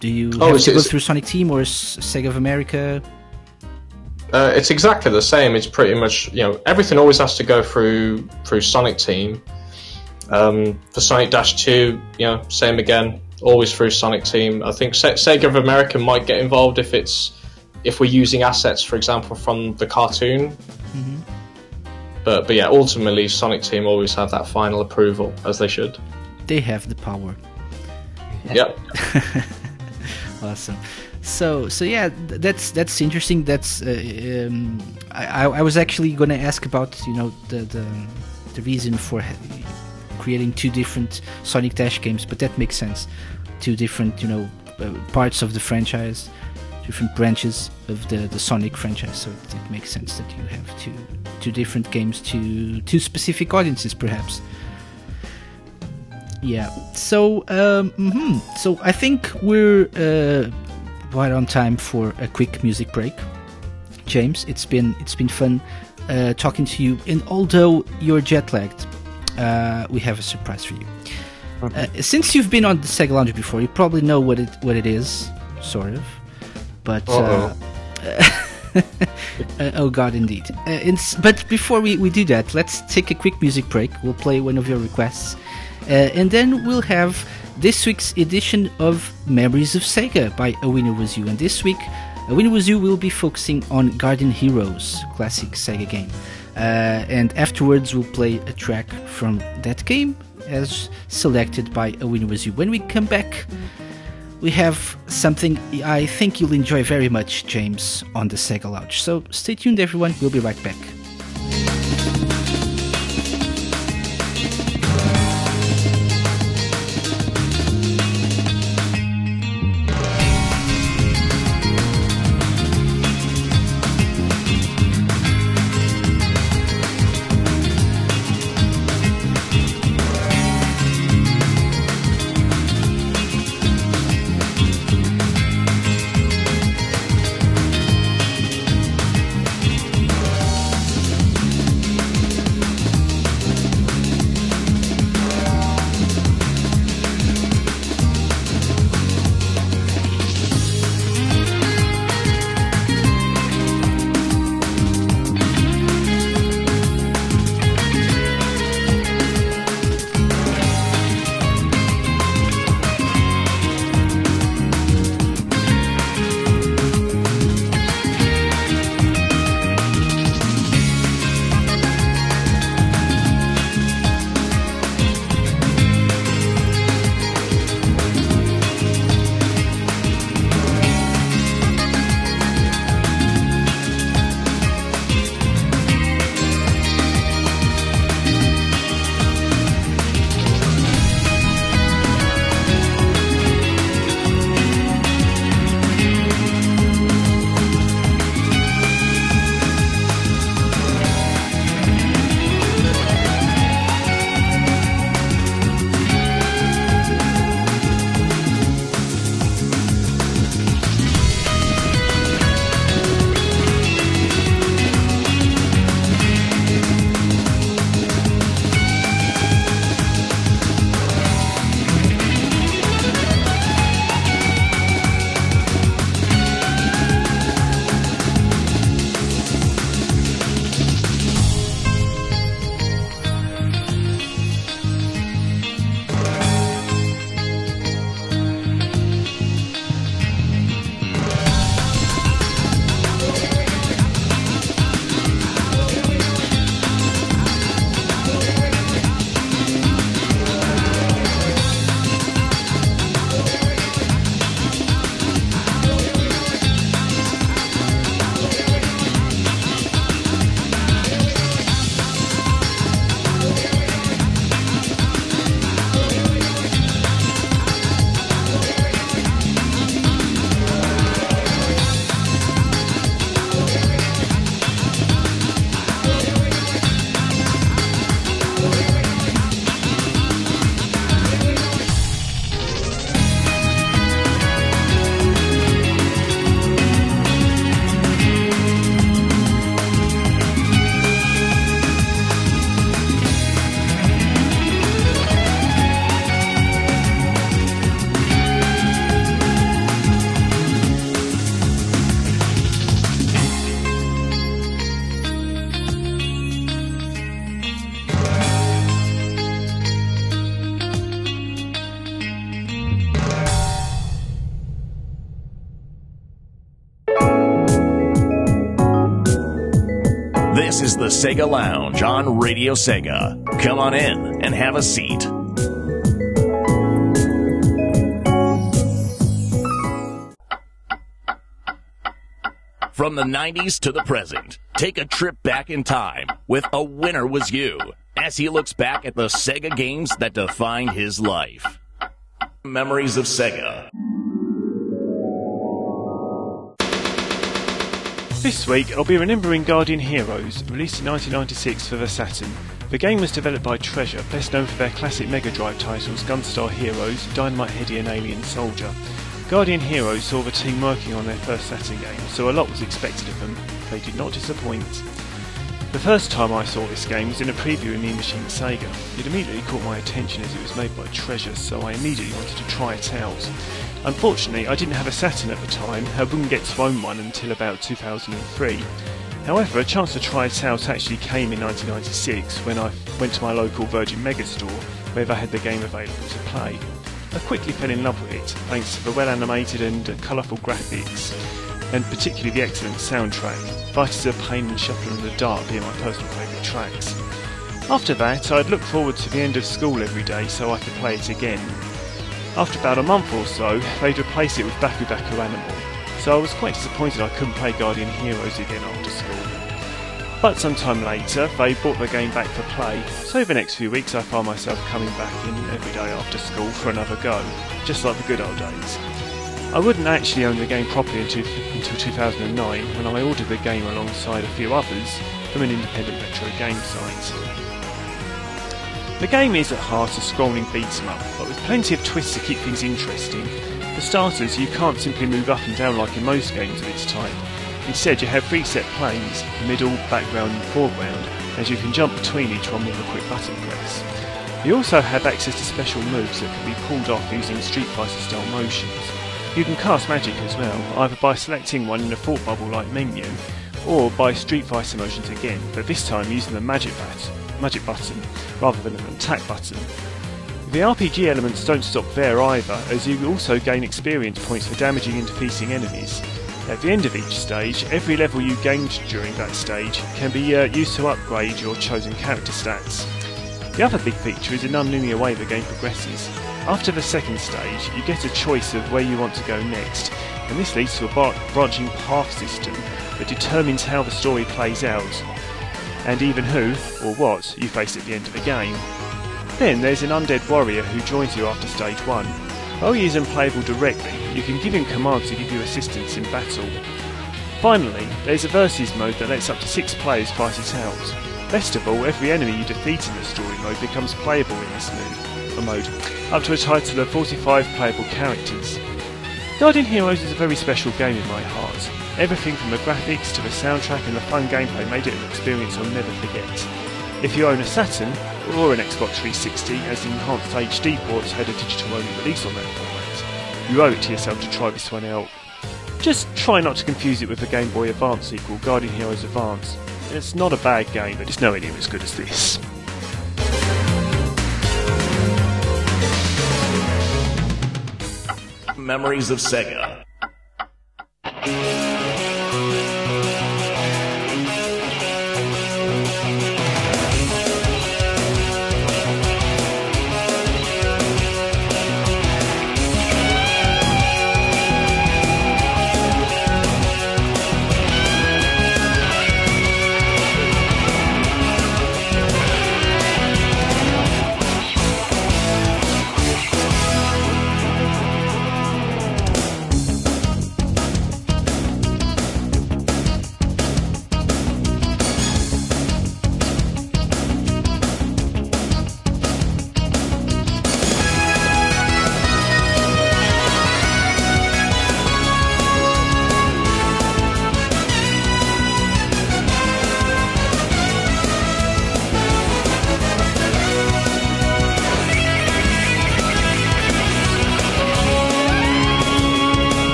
Do you Oh, have to go through Sonic Team or S- Sega of America? Uh, it's exactly the same. It's pretty much you know everything always has to go through through Sonic Team. Um, for Sonic Dash Two, you know, same again, always through Sonic Team. I think Se- Sega of America might get involved if it's if we're using assets, for example, from the cartoon. But but yeah, ultimately Sonic Team always have that final approval as they should. They have the power. Yep. Awesome. So so yeah, that's that's interesting. That's uh, um, I, I I was actually going to ask about you know the the, the reason for ha- creating two different Sonic Dash games, but that makes sense. Two different you know uh, parts of the franchise, different branches of the the Sonic franchise. So it, it makes sense that you have two two different games to two specific audiences, perhaps. Yeah. So, um, mhm. so I think we're uh, right on time for a quick music break. James, it's been it's been fun uh, talking to you. And although you're jet lagged, uh, we have a surprise for you. Uh, since you've been on the Sega Lounge before, you probably know what it what it is, sort of. But uh, uh, oh god, indeed. Uh, but before we, we do that, let's take a quick music break. We'll play one of your requests, uh, and then we'll have this week's edition of Memories of Sega by A Winner Was You. And this week, A Winner Was You will be focusing on Guardian Heroes, classic Sega game. Uh, and afterwards, we'll play a track from that game as selected by A Winner Was You. When we come back, we have something I think you'll enjoy very much, James, on the Sega Lounge. So stay tuned, everyone. We'll be right back. Sega Lounge on Radio Sega. Come on in and have a seat. From the 90s to the present, take a trip back in time with A Winner Was You as he looks back at the Sega games that defined his life. Memories of Sega. This week, I'll be remembering Guardian Heroes, released in 1996 for the Saturn. The game was developed by Treasure, best known for their classic Mega Drive titles Gunstar Heroes, Dynamite Headdy and Alien Soldier. Guardian Heroes saw the team working on their first Saturn game, so a lot was expected of them. They did not disappoint. The first time I saw this game was in a preview in the Machine Sega. It immediately caught my attention as it was made by Treasure, so I immediately wanted to try it out. Unfortunately, I didn't have a Saturn at the time, I wouldn't get to own one until about 2003. However, a chance to try it out actually came in 1996 when I went to my local Virgin Megastore where they had the game available to play. I quickly fell in love with it thanks to the well animated and colourful graphics and particularly the excellent soundtrack. Fighters of Pain and Shuffle in the Dark being my personal favourite tracks. After that, I'd look forward to the end of school every day so I could play it again. After about a month or so, they'd replace it with Baku Baku Animal, so I was quite disappointed I couldn't play Guardian Heroes again after school. But sometime later, they brought the game back for play, so the next few weeks I found myself coming back in every day after school for another go, just like the good old days. I wouldn't actually own the game properly until, until 2009 when I ordered the game alongside a few others from an independent retro game site. The game is at heart a scrolling beat 'em up, but with plenty of twists to keep things interesting. For starters, you can't simply move up and down like in most games of its type. Instead, you have three set planes, middle, background and foreground, as you can jump between each one with a quick button press. You also have access to special moves that can be pulled off using Street Fighter style motions. You can cast magic as well, either by selecting one in a thought bubble like menu, or by Street Fighter motions again, but this time using the magic button magic button rather than an attack button. The RPG elements don't stop there either, as you also gain experience points for damaging and defeating enemies. At the end of each stage, every level you gained during that stage can be uh, used to upgrade your chosen character stats. The other big feature is the non-linear way the game progresses. After the second stage, you get a choice of where you want to go next, and this leads to a branching path system that determines how the story plays out, and even who, or what, you face at the end of the game. Then there's an undead warrior who joins you after stage 1. While he isn't playable directly, you can give him commands to give you assistance in battle. Finally, there's a versus mode that lets up to 6 players fight it out. Best of all, every enemy you defeat in the story mode becomes playable in this mode, up to a total of 45 playable characters. Guardian Heroes is a very special game in my heart. Everything from the graphics to the soundtrack and the fun gameplay made it an experience I'll never forget. If you own a Saturn or an Xbox 360, as the enhanced HD ports had a digital only release on that format, you owe it to yourself to try this one out. Just try not to confuse it with the Game Boy Advance sequel, Guardian Heroes Advance. It's not a bad game, but it's nowhere near as good as this. Memories of Sega.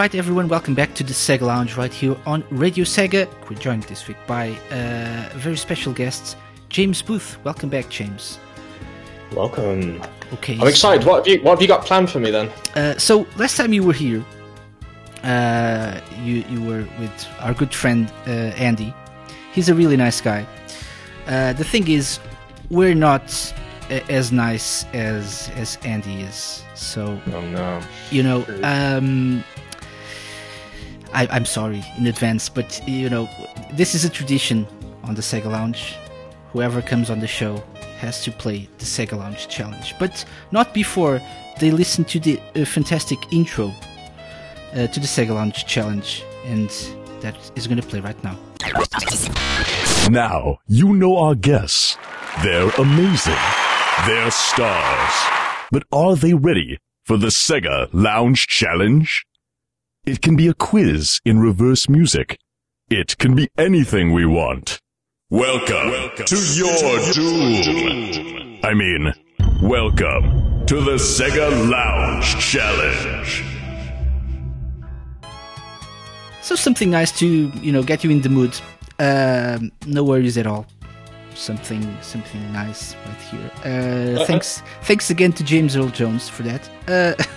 Right, everyone, welcome back to the Sega Lounge right here on Radio Sega. We're joined this week by uh, very special guests, James Booth. Welcome back, James. Welcome. Okay. I'm excited. What have you What have you got planned for me then? Uh, so last time you were here, uh, you you were with our good friend uh, Andy. He's a really nice guy. Uh, the thing is, we're not a- as nice as as Andy is. So Oh no. you know, um, I, I'm sorry in advance, but you know, this is a tradition on the Sega Lounge. Whoever comes on the show has to play the Sega Lounge challenge, but not before they listen to the uh, fantastic intro uh, to the Sega Lounge challenge, and that is going to play right now. Now, you know our guests. They're amazing. They're stars. But are they ready for the Sega Lounge Challenge? It can be a quiz in reverse music. It can be anything we want. Welcome, welcome to your doom. I mean, welcome to the Sega Lounge Challenge. So something nice to you know get you in the mood. Um, no worries at all. Something something nice right here. Uh, thanks thanks again to James Earl Jones for that. Uh,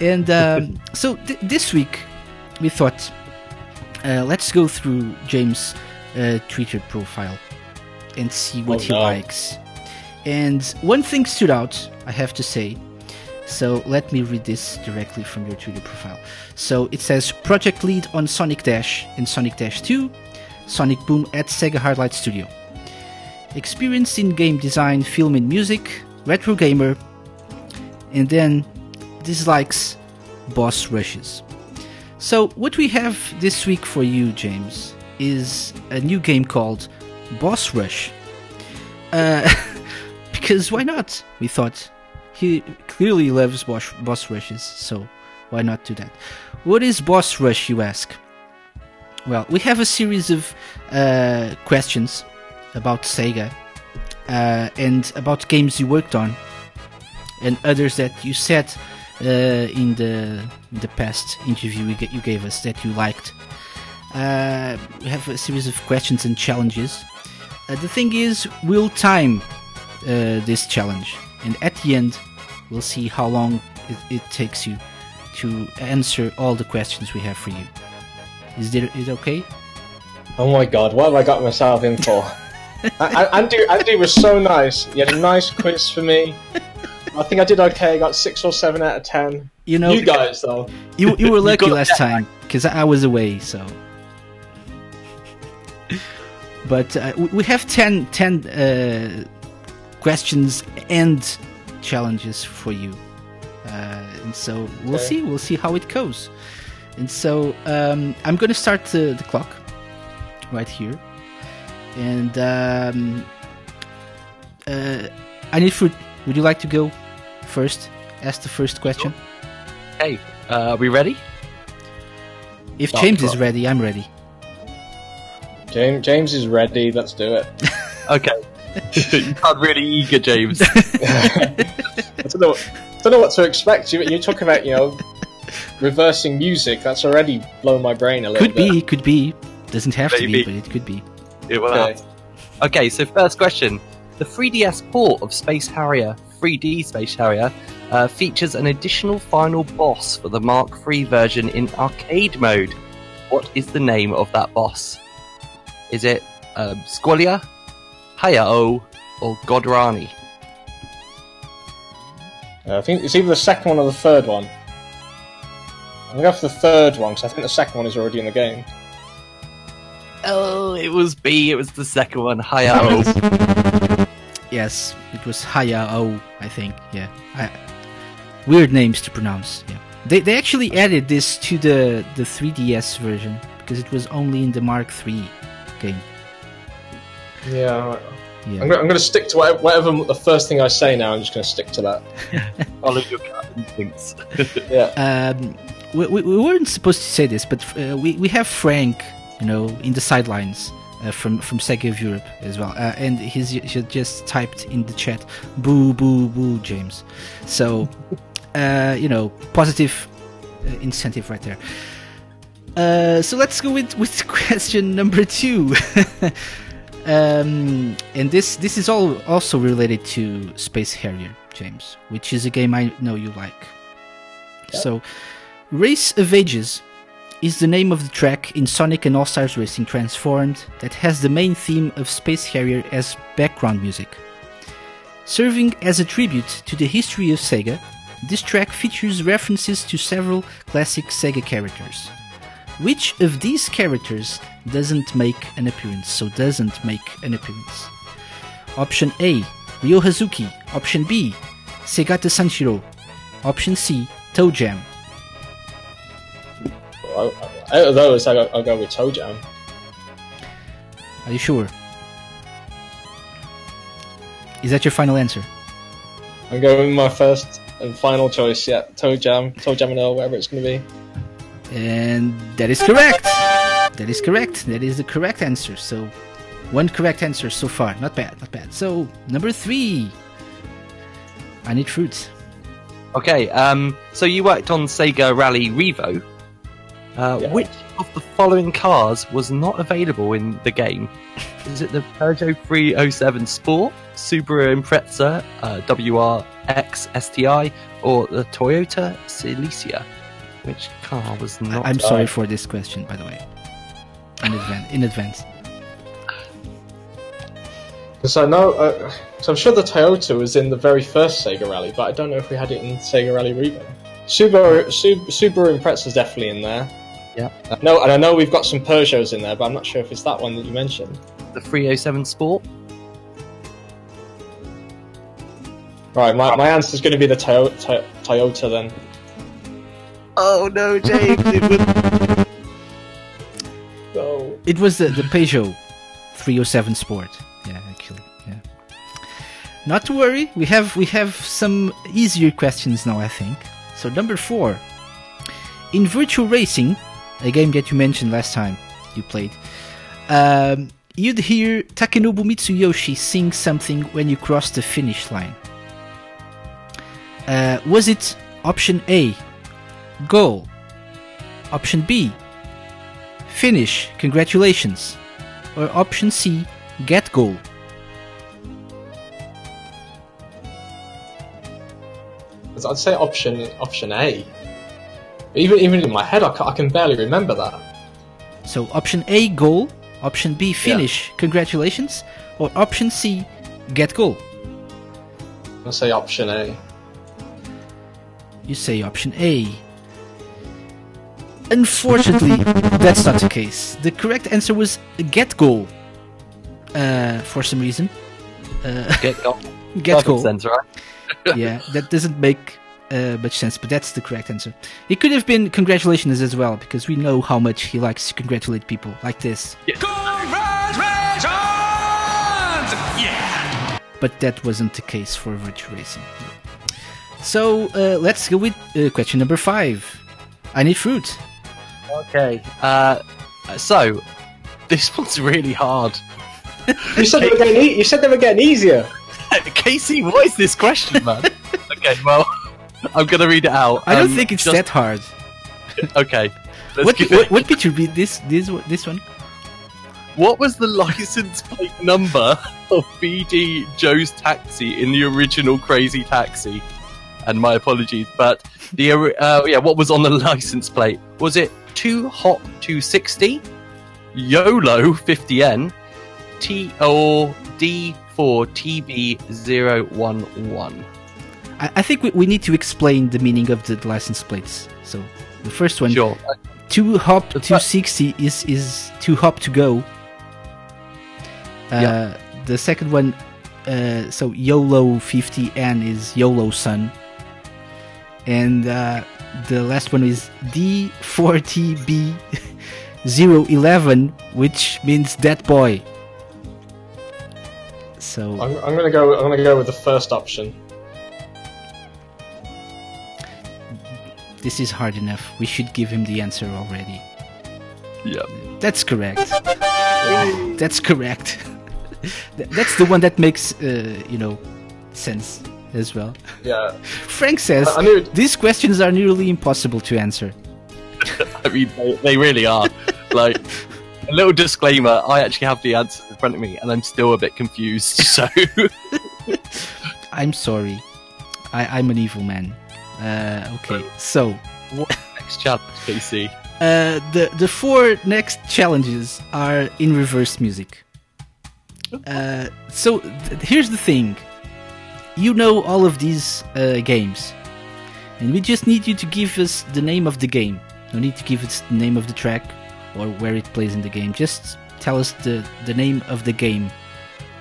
and um, so th- this week we thought uh, let's go through James' uh, Twitter profile and see what Oh, he no. likes. And one thing stood out, I have to say. So let me read this directly from your Twitter profile. So it says project lead on Sonic Dash and Sonic Dash 2, Sonic Boom at Sega Hardlight Studio. Experience in game design, film and music, retro gamer, and then dislikes boss rushes. So what we have this week for you, James, is a new game called Boss Rush. Uh, because why not? We thought he clearly loves boss, boss rushes, so why not do that? What is boss rush, you ask? Well, we have a series of uh, questions about Sega uh, and about games you worked on, and others that you said uh, in the in the past interview you, ga- you gave us that you liked. Uh, we have a series of questions and challenges. Uh, the thing is, we'll time uh, this challenge, and at the end, we'll see how long it, it takes you to answer all the questions we have for you. Is it, is okay? Oh my god, what have I got myself in for? I, I, Andy, Andy was so nice. He had a nice quiz for me. I think I did okay. I got six or seven out of ten. You know, you guys though. you, you were lucky got last time because I was away. So, but uh, we- have 10, 10 uh, questions and challenges for you, uh, and so we'll Okay. see. We'll see how it goes. And so um, I'm going to start the, the clock right here, and um, uh, I need fruit. Would you like to go first? Ask the first question. Hey, uh, are we ready? If Start James is ready, I'm ready. James, James is ready. Let's do it. Okay. you sound really eager, James. I don't know. I Don't know what to expect. You, you talk about you know reversing music. That's already blown my brain a little bit. Could bit. be, could be. Doesn't have to be, but it could be. It will Okay. happen. Okay, so first question. The 3DS port of Space Harrier, 3D Space Harrier, uh, features an additional final boss for the Mark III version in arcade mode. What is the name of that boss? Is it um, Squalia, Hayao, or Godrani? Uh, I think it's either the second one or the third one. I'm gonna go for the third one because I think the second one is already in the game. Oh, it was B. It was the second one, Hayao. Yes, it was Hayao, I think. Yeah. I, weird names to pronounce. Yeah. They, they actually added this to the, the 3DS version because it was only in the Mark III game. Yeah, Yeah. I'm gonna, I'm gonna stick to whatever, whatever the first thing I say now. I'm just gonna stick to that. Follow your gut instincts. Yeah. um, we, we, we weren't supposed to say this, but uh, we, we have Frank, you know, in the sidelines uh, from from Sega of Europe as well, uh, and he's he just typed in the chat, "Boo, boo, boo, James." So, uh, you know, positive uh, incentive right there. Uh, so let's go with, with question number two. um, and this this is all also related to Space Harrier, James, which is a game I know you like. So, Race of Ages is the name of the track in Sonic and All Stars Racing Transformed that has the main theme of Space Harrier as background music. Serving as a tribute to the history of Sega, this track features references to several classic Sega characters. Which of these characters doesn't make an appearance? So doesn't make an appearance. Option A, Ryo Hazuki. Option B, Segata Sanshiro. Option C, Toe Jam. I- I- Out of those, I'll, I'll go with ToeJam. Are you sure? Is that your final answer? I'm going with my first and final choice. Yeah, ToeJam, Toe Jam and Earl, whatever it's going to be. And that is correct. That is correct. That is the correct answer. So, one correct answer so far. Not bad, not bad. So, number three. I need fruits. Okay, um, so you worked on Sega Rally Revo. Uh, Yeah. Which of the following cars was not available in the game? Is it the Peugeot 307 Sport, Subaru Impreza, uh, WRX STI, or the Toyota Celica? Which car was not? I'm sorry for this question, by the way. In advance. In advance. Because I know, uh, so I'm sure the Toyota was in the very first Sega Rally, but I don't know if we had it in Sega Rally Revo. Subaru, Sub, Subaru Impreza's definitely in there. Yeah. I know, and I know we've got some Peugeots in there, but I'm not sure if it's that one that you mentioned. the 307 Sport. Right, my, my answer is going to be the Toyota, Toyota then. Oh no, James! it was So, It was the, the Peugeot 307 Sport. Yeah, actually. Yeah. Not to worry, we have we have some easier questions now, I think. So number four. In Virtual Racing, a game that you mentioned last time you played, um, you'd hear Takenobu Mitsuyoshi sing something when you cross the finish line. Uh, was it option A, goal? Option B, finish, congratulations? Or option C, get goal? I'd say option option A. Even even in my head, I, I can barely remember that. So option A, goal. Option B, finish, congratulations. Or option C, get goal. I'll say option A. You say option A. Unfortunately, that's not the case. The correct answer was get goal. Uh, for some reason. Uh, Get goal. get Perfect goal. sense, right? yeah, that doesn't make uh, much sense, but that's the correct answer. It could have been congratulations as well, because we know how much he likes to congratulate people like this. Yeah. But that wasn't the case for Virtua Racing. So uh, let's go with uh, question number five. I need fruit. Okay. Uh, so this one's really hard. You said they were getting e- you said they were getting easier. Casey, what is this question, man? okay, well, I'm gonna read it out. I don't Um, think it's just- that hard. Okay. What, what, what did you read this this one- this one? What was the license plate number of BD Joe's Taxi in the original Crazy Taxi? And my apologies, but the uh, yeah, what was on the license plate? Was it two hop 260, YOLO 50N, T or D4 TB011? I, I think we, we need to explain the meaning of the license plates. So the first one, Sure. two hop 260 is is two hop to go. Uh, Yeah. The second one, uh, so YOLO 50N is YOLO Sun, and uh, the last one is D forty B. 011 which means that boy. So I'm, I'm gonna go. I'm gonna go with the first option. This is hard enough. We should give him the answer already. Yeah. That's correct. That's correct. That's the one that makes uh, you know sense. as well. Yeah. Frank says I it- these questions are nearly impossible to answer. I mean, they, they really are. like, a little disclaimer: I actually have the answers in front of me, and I'm still a bit confused. So, I'm sorry. I, I'm an evil man. Uh, okay, so next challenge, PC. uh, the the four next challenges are in reverse music. Uh, so th- here's the thing: you know all of these uh, games, and we just need you to give us the name of the game. No need to give us the name of the track or where it plays in the game. Just tell us the the name of the game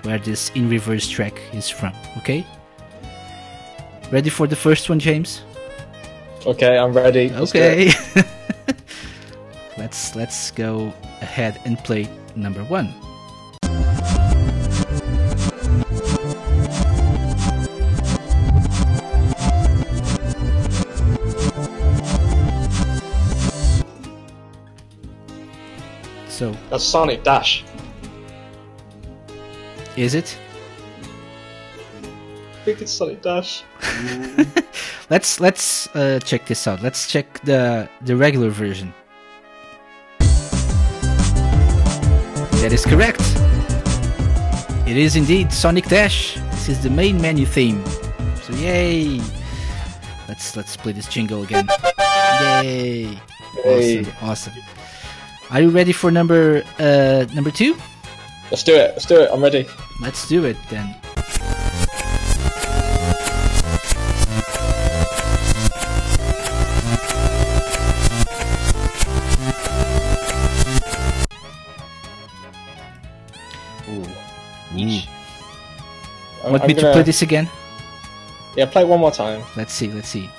where this in reverse track is from. Okay. Ready for the first one, James? Okay, I'm ready. Let's Okay. let's let's go ahead and play number one. So, That's Sonic Dash. is it? I think it's Sonic Dash. Let's let's uh, check this out. Let's check the the regular version. That is correct. It is indeed Sonic Dash. This is the main menu theme. So yay! Let's let's play this jingle again. Yay! Hey. Awesome, awesome. Are you ready for number uh, number two? Let's do it. Let's do it. I'm ready. Let's do it then. Want I'm me to gonna- play this again? Yeah, play it one more time. Let's see, let's see.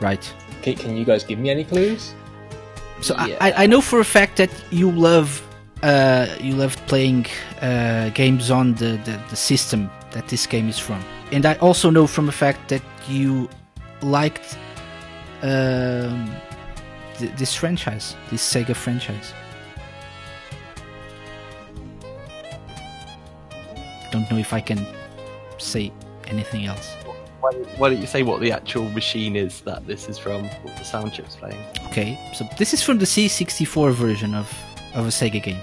Right. Can, can you guys give me any clues? So Yeah. I, I I know for a fact that you love uh, you love playing uh, games on the, the, the system that this game is from, and I also know from the fact that you liked um, th- this franchise, this Sega franchise. Don't know if I can say anything else. Why, why don't you say what the actual machine is that this is from? What the sound chip's playing? Okay, so this is from the C64 version of, of a Sega game.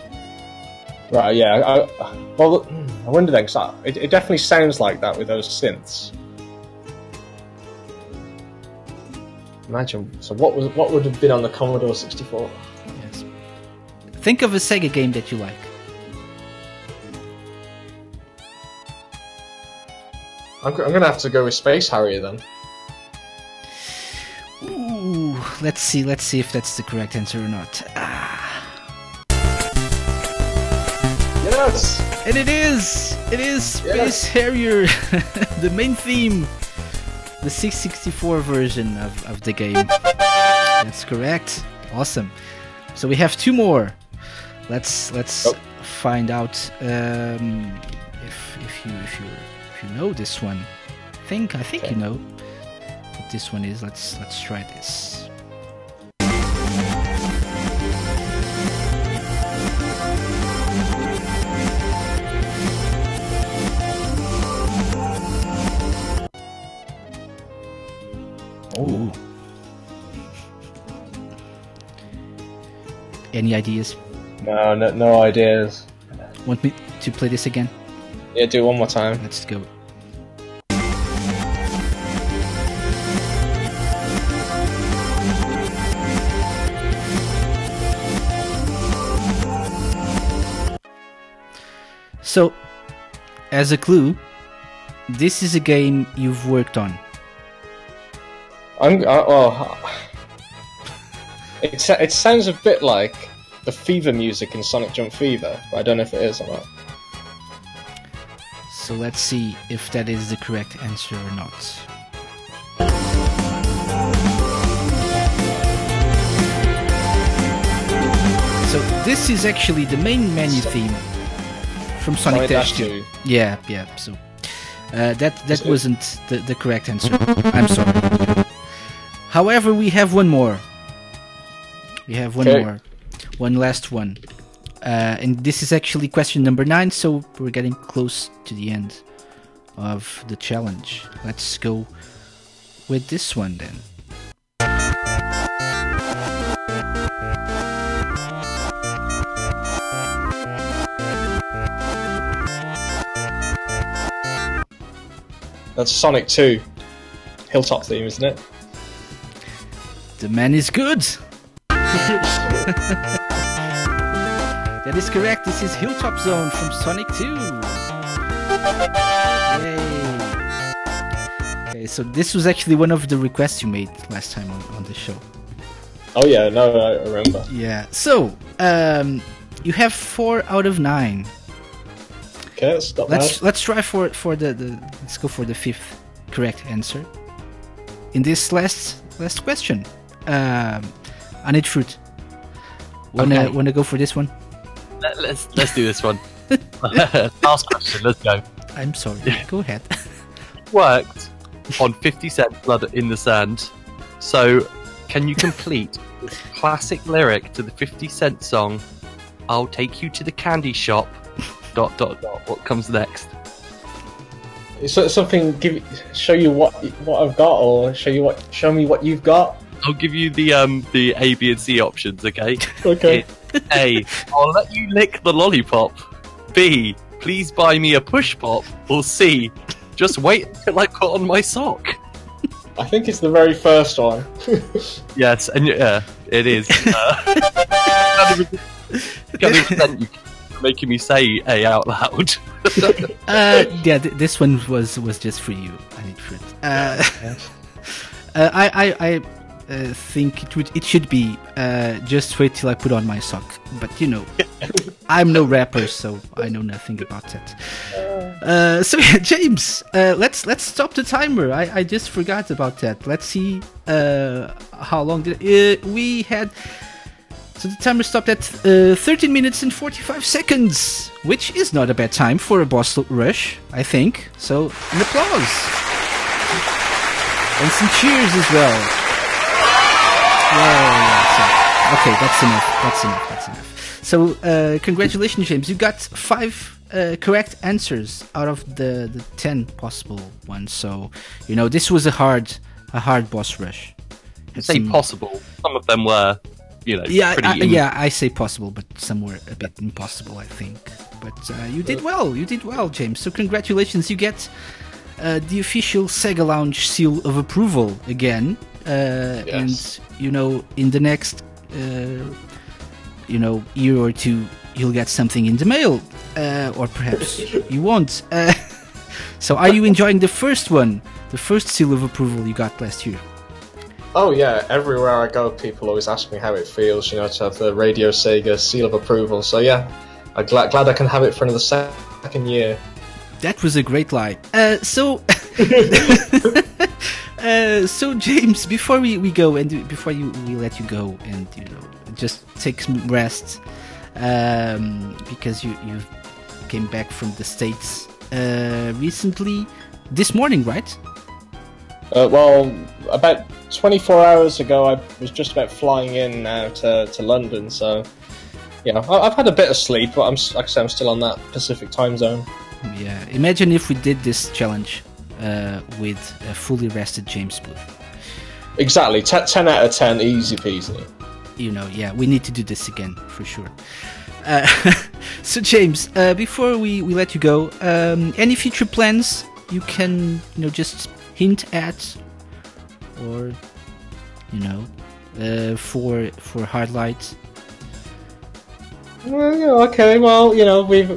Right. Yeah. I, well, I wonder then, 'cause I- it, it definitely sounds like that with those synths. Imagine. So what was what would have been on the Commodore 64? Yes. Think of a Sega game that you like. I'm, I'm gonna have to go with Space Harrier then. Ooh, let's see, let's see if that's the correct answer or not. Ah, Yes. and it is! It is Space Harrier, the main theme, the C64 version of, of the game. That's correct. Awesome. So we have two more. Let's let's Oh. find out um, if if you if you if you know this one. I think I think you know what this one is. Let's let's try this. Ooh. Any ideas? No, no, no ideas. Want me to play this again? Yeah, do it one more time. Let's go. So, as a clue, this is a game you've worked on. I'm. Uh, well, it it sounds a bit like the Fever music in Sonic Jump Fever, but I don't know if it is or not. So let's see if that is the correct answer or not. So this is actually the main menu theme from Sonic, Sonic Dash Dash 2. 2. Yeah, yeah. So uh, that that wasn't the, the correct answer. I'm sorry. However, we have one more. We have one Okay. more. One last one. Uh, and this is actually question number nine, so we're getting close to the end of the challenge. Let's go with this one then. That's Sonic 2. Hilltop theme, isn't it? The man is good! that is correct. This is Hilltop Zone from Sonic 2. Yay! Okay, so this was actually one of the requests you made last time on, on the show. Oh yeah, no, I remember. Yeah. So, um, you have four out of nine. Okay, that's not Let's bad. let's try for for the, the let's go for the fifth correct answer. In this last last question, um, I need fruit. Wanna Okay. wanna go for this one? Let, let's let's do this one. Last question. Let's go. I'm sorry. go ahead. Worked on 50 Cent Blood in the Sand. So, can you complete this classic lyric to the 50 Cent song? I'll take you to the candy shop. Dot dot dot. What comes next? So, something give show you what what I've got, or show you what show me what you've got. I'll give you the um the A, B, and C options. Okay. Okay. A. I'll let you lick the lollipop. B. Please buy me a push pop. Or C. Just wait until I put on my sock. I think it's the very first one. Yes, and yeah, it is. Uh, kind of resent you making me say A out loud. Uh, yeah, th- this one was was just for you. I need fruit. Uh, uh, I I, I uh, think it would it should be uh, just wait till I put on my sock. But you know, I'm no rapper, so I know nothing about that. Uh, so yeah, James, uh, let's let's stop the timer. I, I just forgot about that. Let's see uh, how long did uh, we had. So the timer stopped at uh, 13 minutes and 45 seconds, which is not a bad time for a boss rush, I think. So an applause and some cheers as well. Yeah, so- okay, that's enough. That's enough. That's enough. So uh, congratulations, James. You got five uh, correct answers out of the, the ten possible ones. So you know this was a hard a hard boss rush. Had say some- possible. Some of them were, you know, yeah, pretty. I, im- yeah, I say possible, but some were a bit impossible, I think. But uh, you did well. You did well, James. So congratulations. You get uh, the official Sega Lounge seal of approval again. Uh, Yes. And you know, in the next, uh, you know, year or two, you'll get something in the mail, uh, or perhaps you won't. Uh, so, are you enjoying the first one, the first seal of approval you got last year? Oh yeah, everywhere I go, people always ask me how it feels, you know, to have the Radio Sega seal of approval. So yeah, I'm glad, glad I can have it for another second year. That was a great lie. Uh, so, uh, so James, before we, we go and before you we let you go and you know just take some rest, um, because you you came back from the states uh, recently, this morning, right? Uh, well, about 24 hours ago, I was just about flying in now to, to London, so yeah, I, I've had a bit of sleep, but I'm like I say, I'm still on that Pacific time zone. Yeah. Imagine if we did this challenge uh, with a fully rested James Booth. Exactly, Te 10 out of 10, easy peasy. you know, yeah, we need to do this again for sure. Uh, so, James, uh, before we, we let you go, um, any future plans you can, you know, just hint at, or you know, uh, for for Hardlight? Well, yeah, okay. Well, you know, we've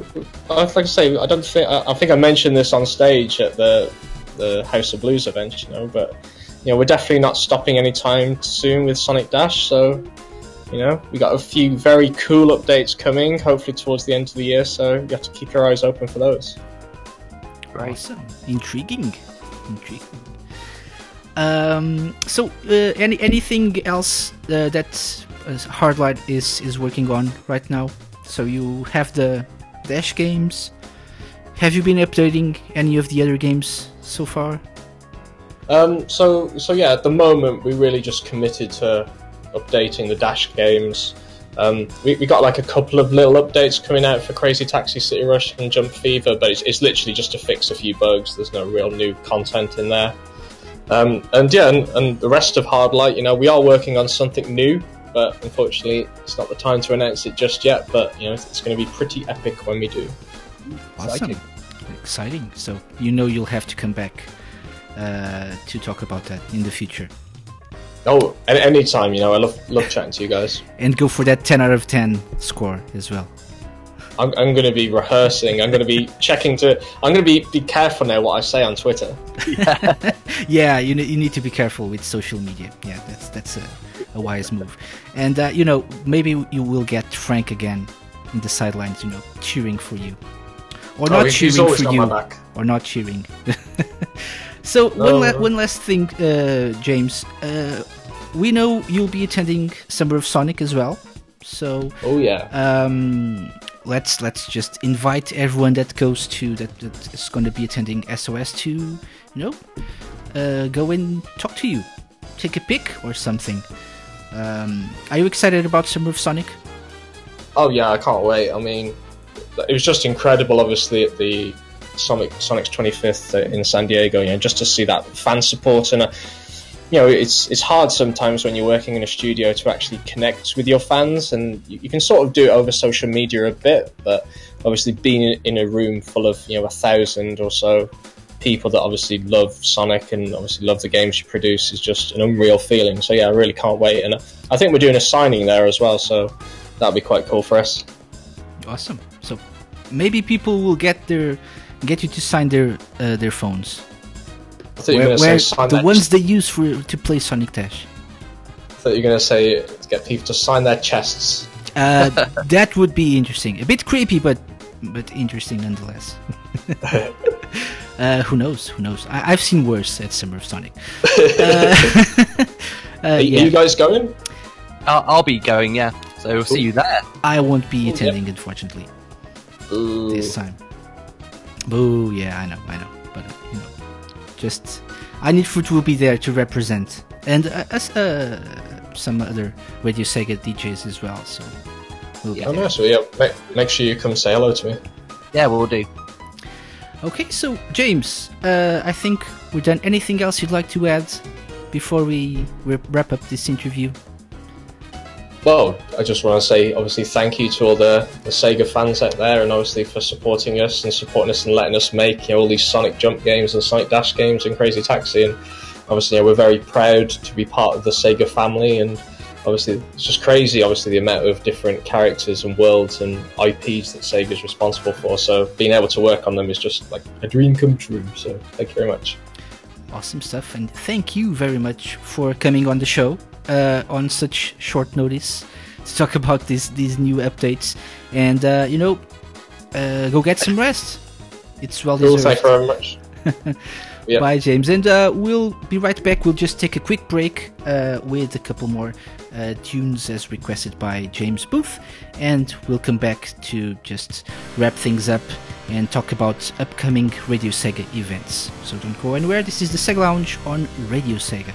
like I say, I don't think I, I think I mentioned this on stage at the the House of Blues event, you know, but you know, we're definitely not stopping anytime soon with Sonic Dash. So, you know, we got a few very cool updates coming, hopefully towards the end of the year. So you have to keep your eyes open for those. Right. Awesome, intriguing, intriguing. Um, so, uh, any anything else uh, that uh, Hardlight is is working on right now? So you have the Dash games. Have you been updating any of the other games so far? Um, so, so yeah, at the moment we really just committed to updating the Dash games. Um, we, we got like a couple of little updates coming out for Crazy Taxi City Rush and Jump Fever, but it's, it's literally just to fix a few bugs. There's no real new content in there. Um, and yeah, and, and the rest of Hardlight, you know, we are working on something new, but unfortunately, it's not the time to announce it just yet. But you know, it's going to be pretty epic when we do. Awesome. Exciting. So you know you'll have to come back uh, to talk about that in the future. Oh, any anytime, you know, I love love chatting to you guys. And go for that 10 out of 10 score as well. I'm, I'm going to be rehearsing. I'm going to be checking to. I'm going to be be careful now what I say on Twitter. yeah, you, you need to be careful with social media. Yeah, that's that's a, a wise move. And uh, you know, maybe you will get Frank again in the sidelines, you know, cheering for you, or Oh, not he's cheering for you, or not cheering. so No, one, la- no. one last thing, uh, James. Uh, we know you'll be attending Summer of Sonic as well. So Oh yeah. um, let's let's just invite everyone that goes to that, that is going to be attending SOS to you know uh, go and talk to you, take a pic or something. Um, are you excited about Summer of Sonic? Oh yeah, I can't wait. I mean, it was just incredible. Obviously, at the Sonic Sonic's 25th in San Diego, you know, just to see that fan support and. Uh, you know, it's it's hard sometimes when you're working in a studio to actually connect with your fans, and you, you can sort of do it over social media a bit, but obviously being in- a room full of you know a thousand or so people that obviously love Sonic and obviously love the games you produce is just an unreal feeling. So yeah, I really can't wait, and I think we're doing a signing there as well, so that'll be quite cool for us. Awesome. So maybe people will get their get you to sign their uh, their phones. I thought you were Where, going to say where the their, ones they use for to play Sonic Dash. I thought you're going to say get people to sign their chests. Uh, that would be interesting. A bit creepy, but but interesting nonetheless. uh, who knows? Who knows? I- I've seen worse at Summer of Sonic. Uh, uh, Are, yeah, are you guys going? I'll, I'll be going, yeah. So we'll see you there. I won't be Yep. attending, unfortunately, Ooh. this time. Boo! Yeah, I know, I know, but uh, you know, just I need Fruit will be there to represent, and uh, as uh, some other Radio Sega DJs as well. So we'll be Oh, there. nice. Well, yeah, make, make sure you come say hello to me. Yeah, we'll do. Okay, so James, uh, I think we're done. Anything else you'd like to add before we wrap wrap up this interview? Well, I just want to say, obviously, thank you to all the, the Sega fans out there, and obviously for supporting us and supporting us and letting us make you know, all these Sonic Jump games and Sonic Dash games and Crazy Taxi. And obviously, you know, we're very proud to be part of the Sega family. And obviously, it's just crazy. Obviously, the amount of different characters and worlds and IPs that Sega's responsible for. So being able to work on them is just like a dream come true. So thank you very much. Awesome stuff, and thank you very much for coming on the show uh, on such short notice to talk about these these new updates. And uh, you know, uh, go get some rest. It's well deserved. Thank you very much. Bye, James. And uh, we'll be right back. We'll just take a quick break uh, with a couple more uh, tunes as requested by James Booth. And we'll come back to just wrap things up and talk about upcoming Radio Sega events. So don't go anywhere. This is the Sega Lounge on Radio Sega.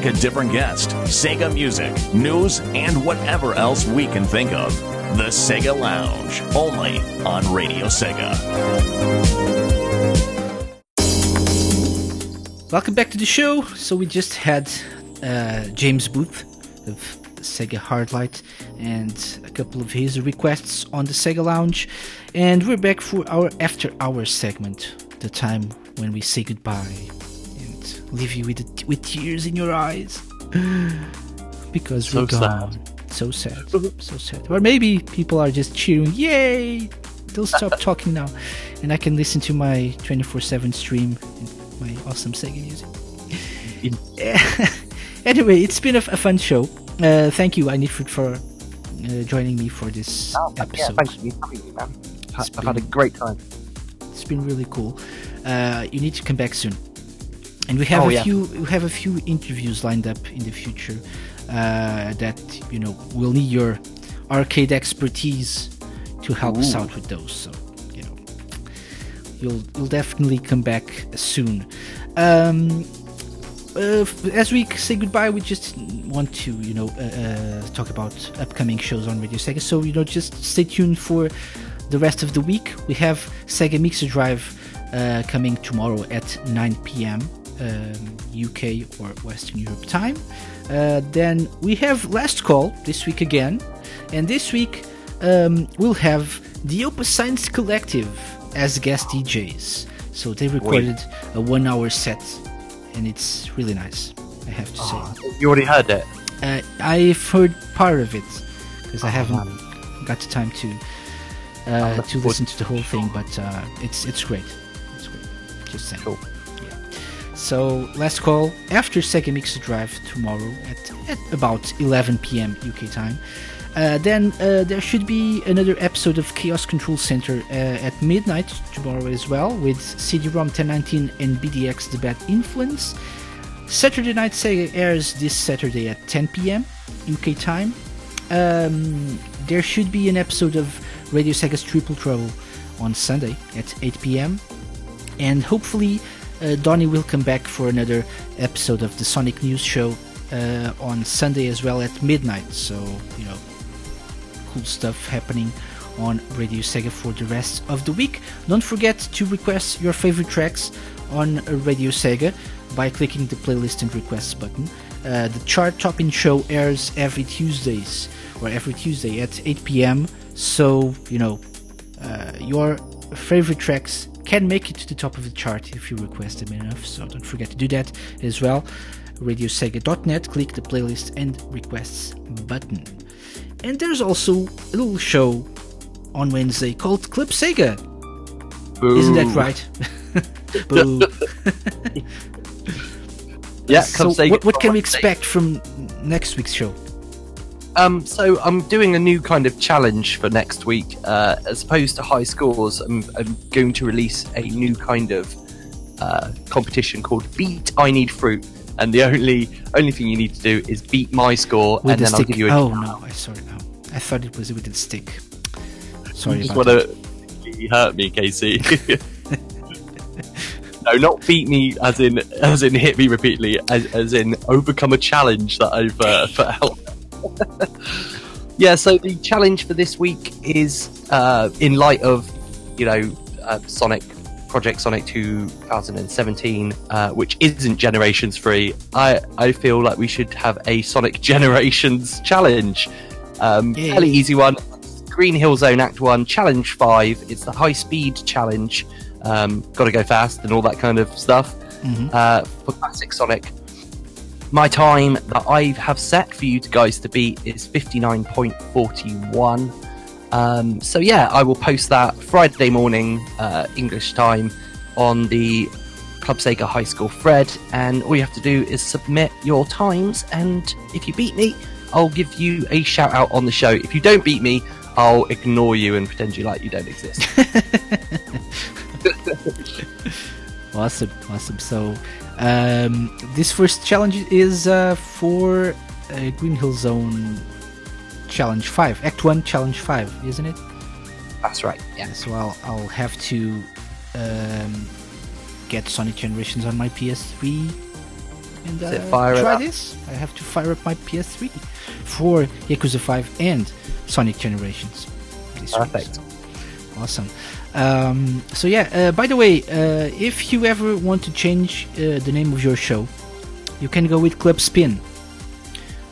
Week, a different guest, Sega music, news, and whatever else we can think of. The Sega Lounge, only on Radio Sega. Welcome back to the show. So we just had uh, James Booth of Sega Hardlight and a couple of his requests on the Sega Lounge, and we're back for our after hours segment, the time when we say goodbye leave you with with tears in your eyes because So we're gone. So sad, so sad. Or maybe people are just cheering, "Yay!" They'll stop talking now, and I can listen to my 24/7 stream and my awesome Sega music. anyway, it's been a, a fun show. Uh, thank you, I need for for uh, joining me for this Oh, yeah, episode. thank you, Queen, man. It's I've had a great time. It's been really cool. Uh, you need to come back soon. And we have Oh, a yeah. few we have a few interviews lined up in the future uh, that you know will need your arcade expertise to help us out with those. So you know you'll you'll definitely come back soon. Um, uh, as we say goodbye, we just want to, you know, uh, uh, talk about upcoming shows on Radio Sega. So, you know, just stay tuned for the rest of the week. We have Sega Mixer Drive uh, coming tomorrow at 9 p.m. Um, UK or Western Europe time. Uh, then we have Last Call this week again, and this week um, we'll have the Opus Science Collective as guest DJs. So they recorded a one-hour set and it's really nice. I have to say. You already heard it. Uh, I've heard part of it because I Oh, haven't man. got the time to uh, to listen to the whole thing, but uh, it's it's great. It's great. Just saying. Cool. So last call after Sega Mixer Drive tomorrow at, at about 11 p.m. UK time. Uh, then uh, there should be another episode of Chaos Control Center uh, at midnight tomorrow as well with CD-ROM 1019 and BDX The Bad Influence. Saturday Night Sega airs this Saturday at 10 p.m. UK time. Um, there should be an episode of Radio Sega's Triple Trouble on Sunday at 8 p.m. And hopefully, uh, Donnie will come back for another episode of the Sonic News Show uh, on Sunday as well at midnight. So, you know, cool stuff happening on Radio Sega for the rest of the week. Don't forget to request your favorite tracks on Radio Sega by clicking the playlist and requests button. Uh, the chart topping show airs every Tuesdays or every Tuesday at 8 p.m. So you know uh, your favorite tracks can make it to the top of the chart if you request them enough. So don't forget to do that as well. RadioSega.net. Click the playlist and requests button. And there's also a little show on Wednesday called Club Sega. Isn't that right? Boo. Yeah, so what, what can we expect from next week's show? Um, so I'm doing a new kind of challenge for next week. Uh, as opposed to high scores, I'm, I'm going to release a new kind of uh, competition called Beat I Need Fruit. And the only only thing you need to do is beat my score, With and the then I'll give you a. oh no, I sorry no. I thought it was with the stick. Sorry you just about want to hurt me, Casey. no, not beat me as in as in hit me repeatedly, as, as in overcome a challenge that I've uh, put out. yeah, so the challenge for this week is uh, in light of you know uh, Sonic Project Sonic 2017, uh, which isn't Generations free. I I feel like we should have a Sonic Generations challenge. Um, Yeah. fairly easy one. Green Hill Zone Act 1, Challenge 5. It's the high speed challenge. Um, gotta go fast and all that kind of stuff. Mhm. Uh, for Classic Sonic. My time that I have set for you guys to beat is 59.41. Um, so yeah, I will post that Friday morning, uh, English time, on the Club Sega High School thread, and all you have to do is submit your times, and if you beat me, I'll give you a shout out on the show. If you don't beat me, I'll ignore you and pretend you like you don't exist. Awesome, awesome. So, um, this first challenge is uh, for uh, Green Hill Zone Challenge 5, Act 1, Challenge 5, isn't it? That's right. Yeah. So, I'll, I'll have to um, get Sonic Generations on my PS3 and uh, try this. I have to fire up my PS3 for Yakuza 5 and Sonic Generations. this week. Perfect. Awesome. Um, so yeah. Uh, by the way, uh, if you ever want to change uh, the name of your show, you can go with Club Spin,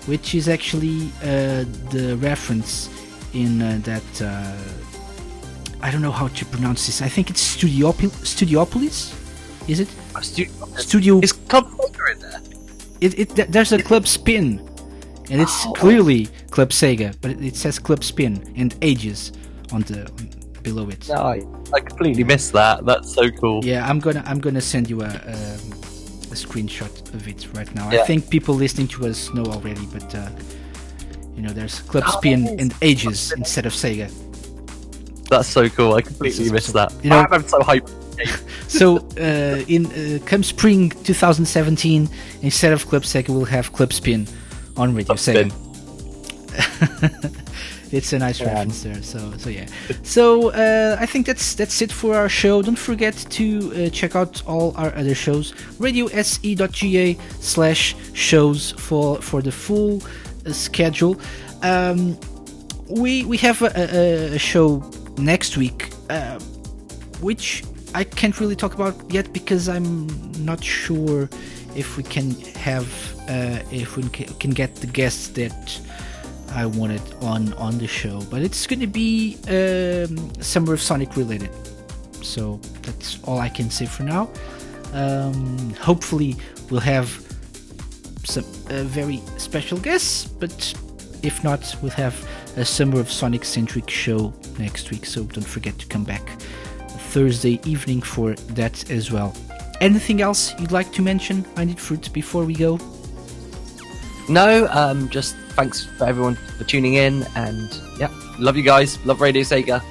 which is actually uh, the reference in uh, that. Uh, I don't know how to pronounce this. I think it's Studiopol- Studiopolis. Is it Uh, stu- Studio? Is Club Sega in there? It, it th- there's a Club Spin, and it's Oh. clearly Club Sega, but it, it says Club Spin and Ages on the below it. No, I, I completely missed that. That's so cool. Yeah, I'm gonna I'm gonna send you a um, a screenshot of it right now. I think people listening to us know already, but uh, you know, there's Club Oh, Spin and Ages instead of Sega. That's so cool. I completely missed that. You know- I'm so hyped. So uh, in uh, come spring 2017, instead of Club Sega, we'll have Club Spin on Radio Sega. it's a nice Yeah. reference there. So so yeah. So uh, I think that's that's it for our show. Don't forget to uh, check out all our other shows. RadioSE.ga slash shows for for the full uh, schedule. Um, we we have a, a, a show next week, uh, which I can't really talk about yet because I'm not sure if we can have uh, if we can get the guests that I wanted on on the show. But it's going to be um, Summer of Sonic related, so that's all I can say for now. Um, hopefully, we'll have some uh, very special guests, but if not, we'll have a Summer of Sonic centric show next week. So don't forget to come back Thursday evening for that as well. Anything else you'd like to mention, I need Fruit, before we go? No, um, just thanks for everyone for tuning in, and yeah, love you guys. Love Radio Sega.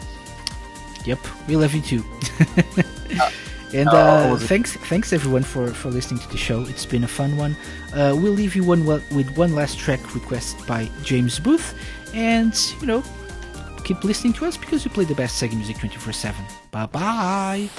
Yep, we love you too. and oh, uh, thanks, thanks everyone for for listening to the show. It's been a fun one. Uh, we'll leave you one with one last track requested by James Booth, and you know, keep listening to us because we play the best Sega music twenty four seven. Bye bye.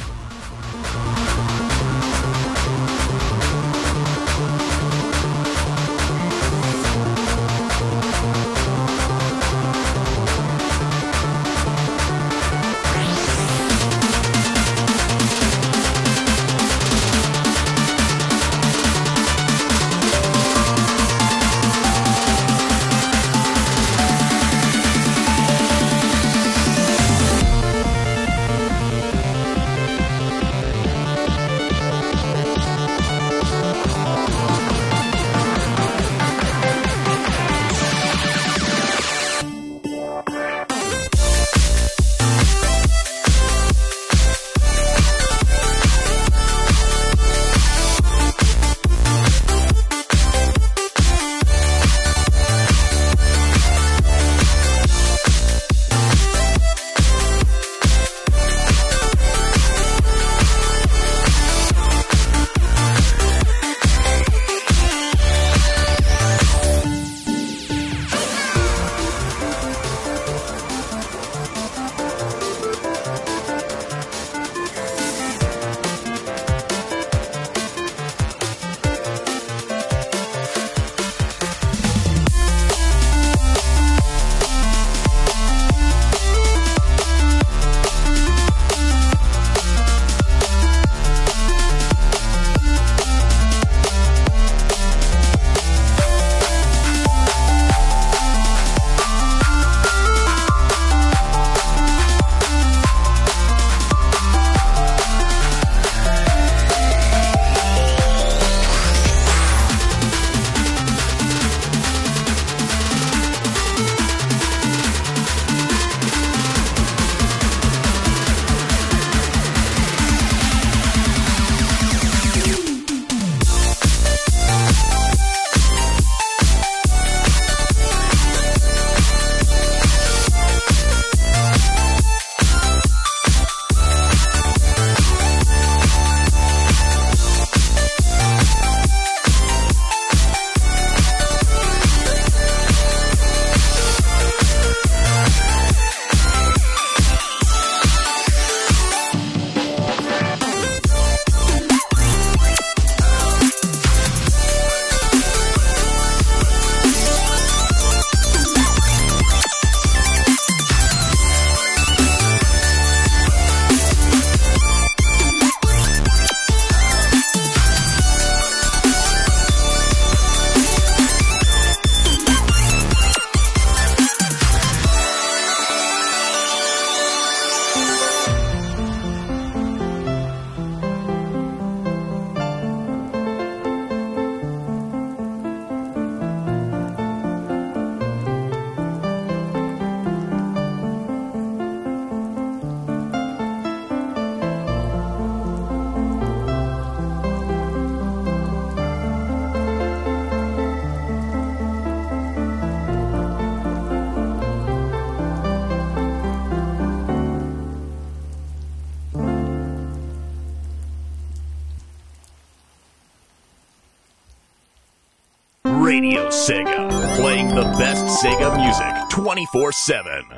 24 7.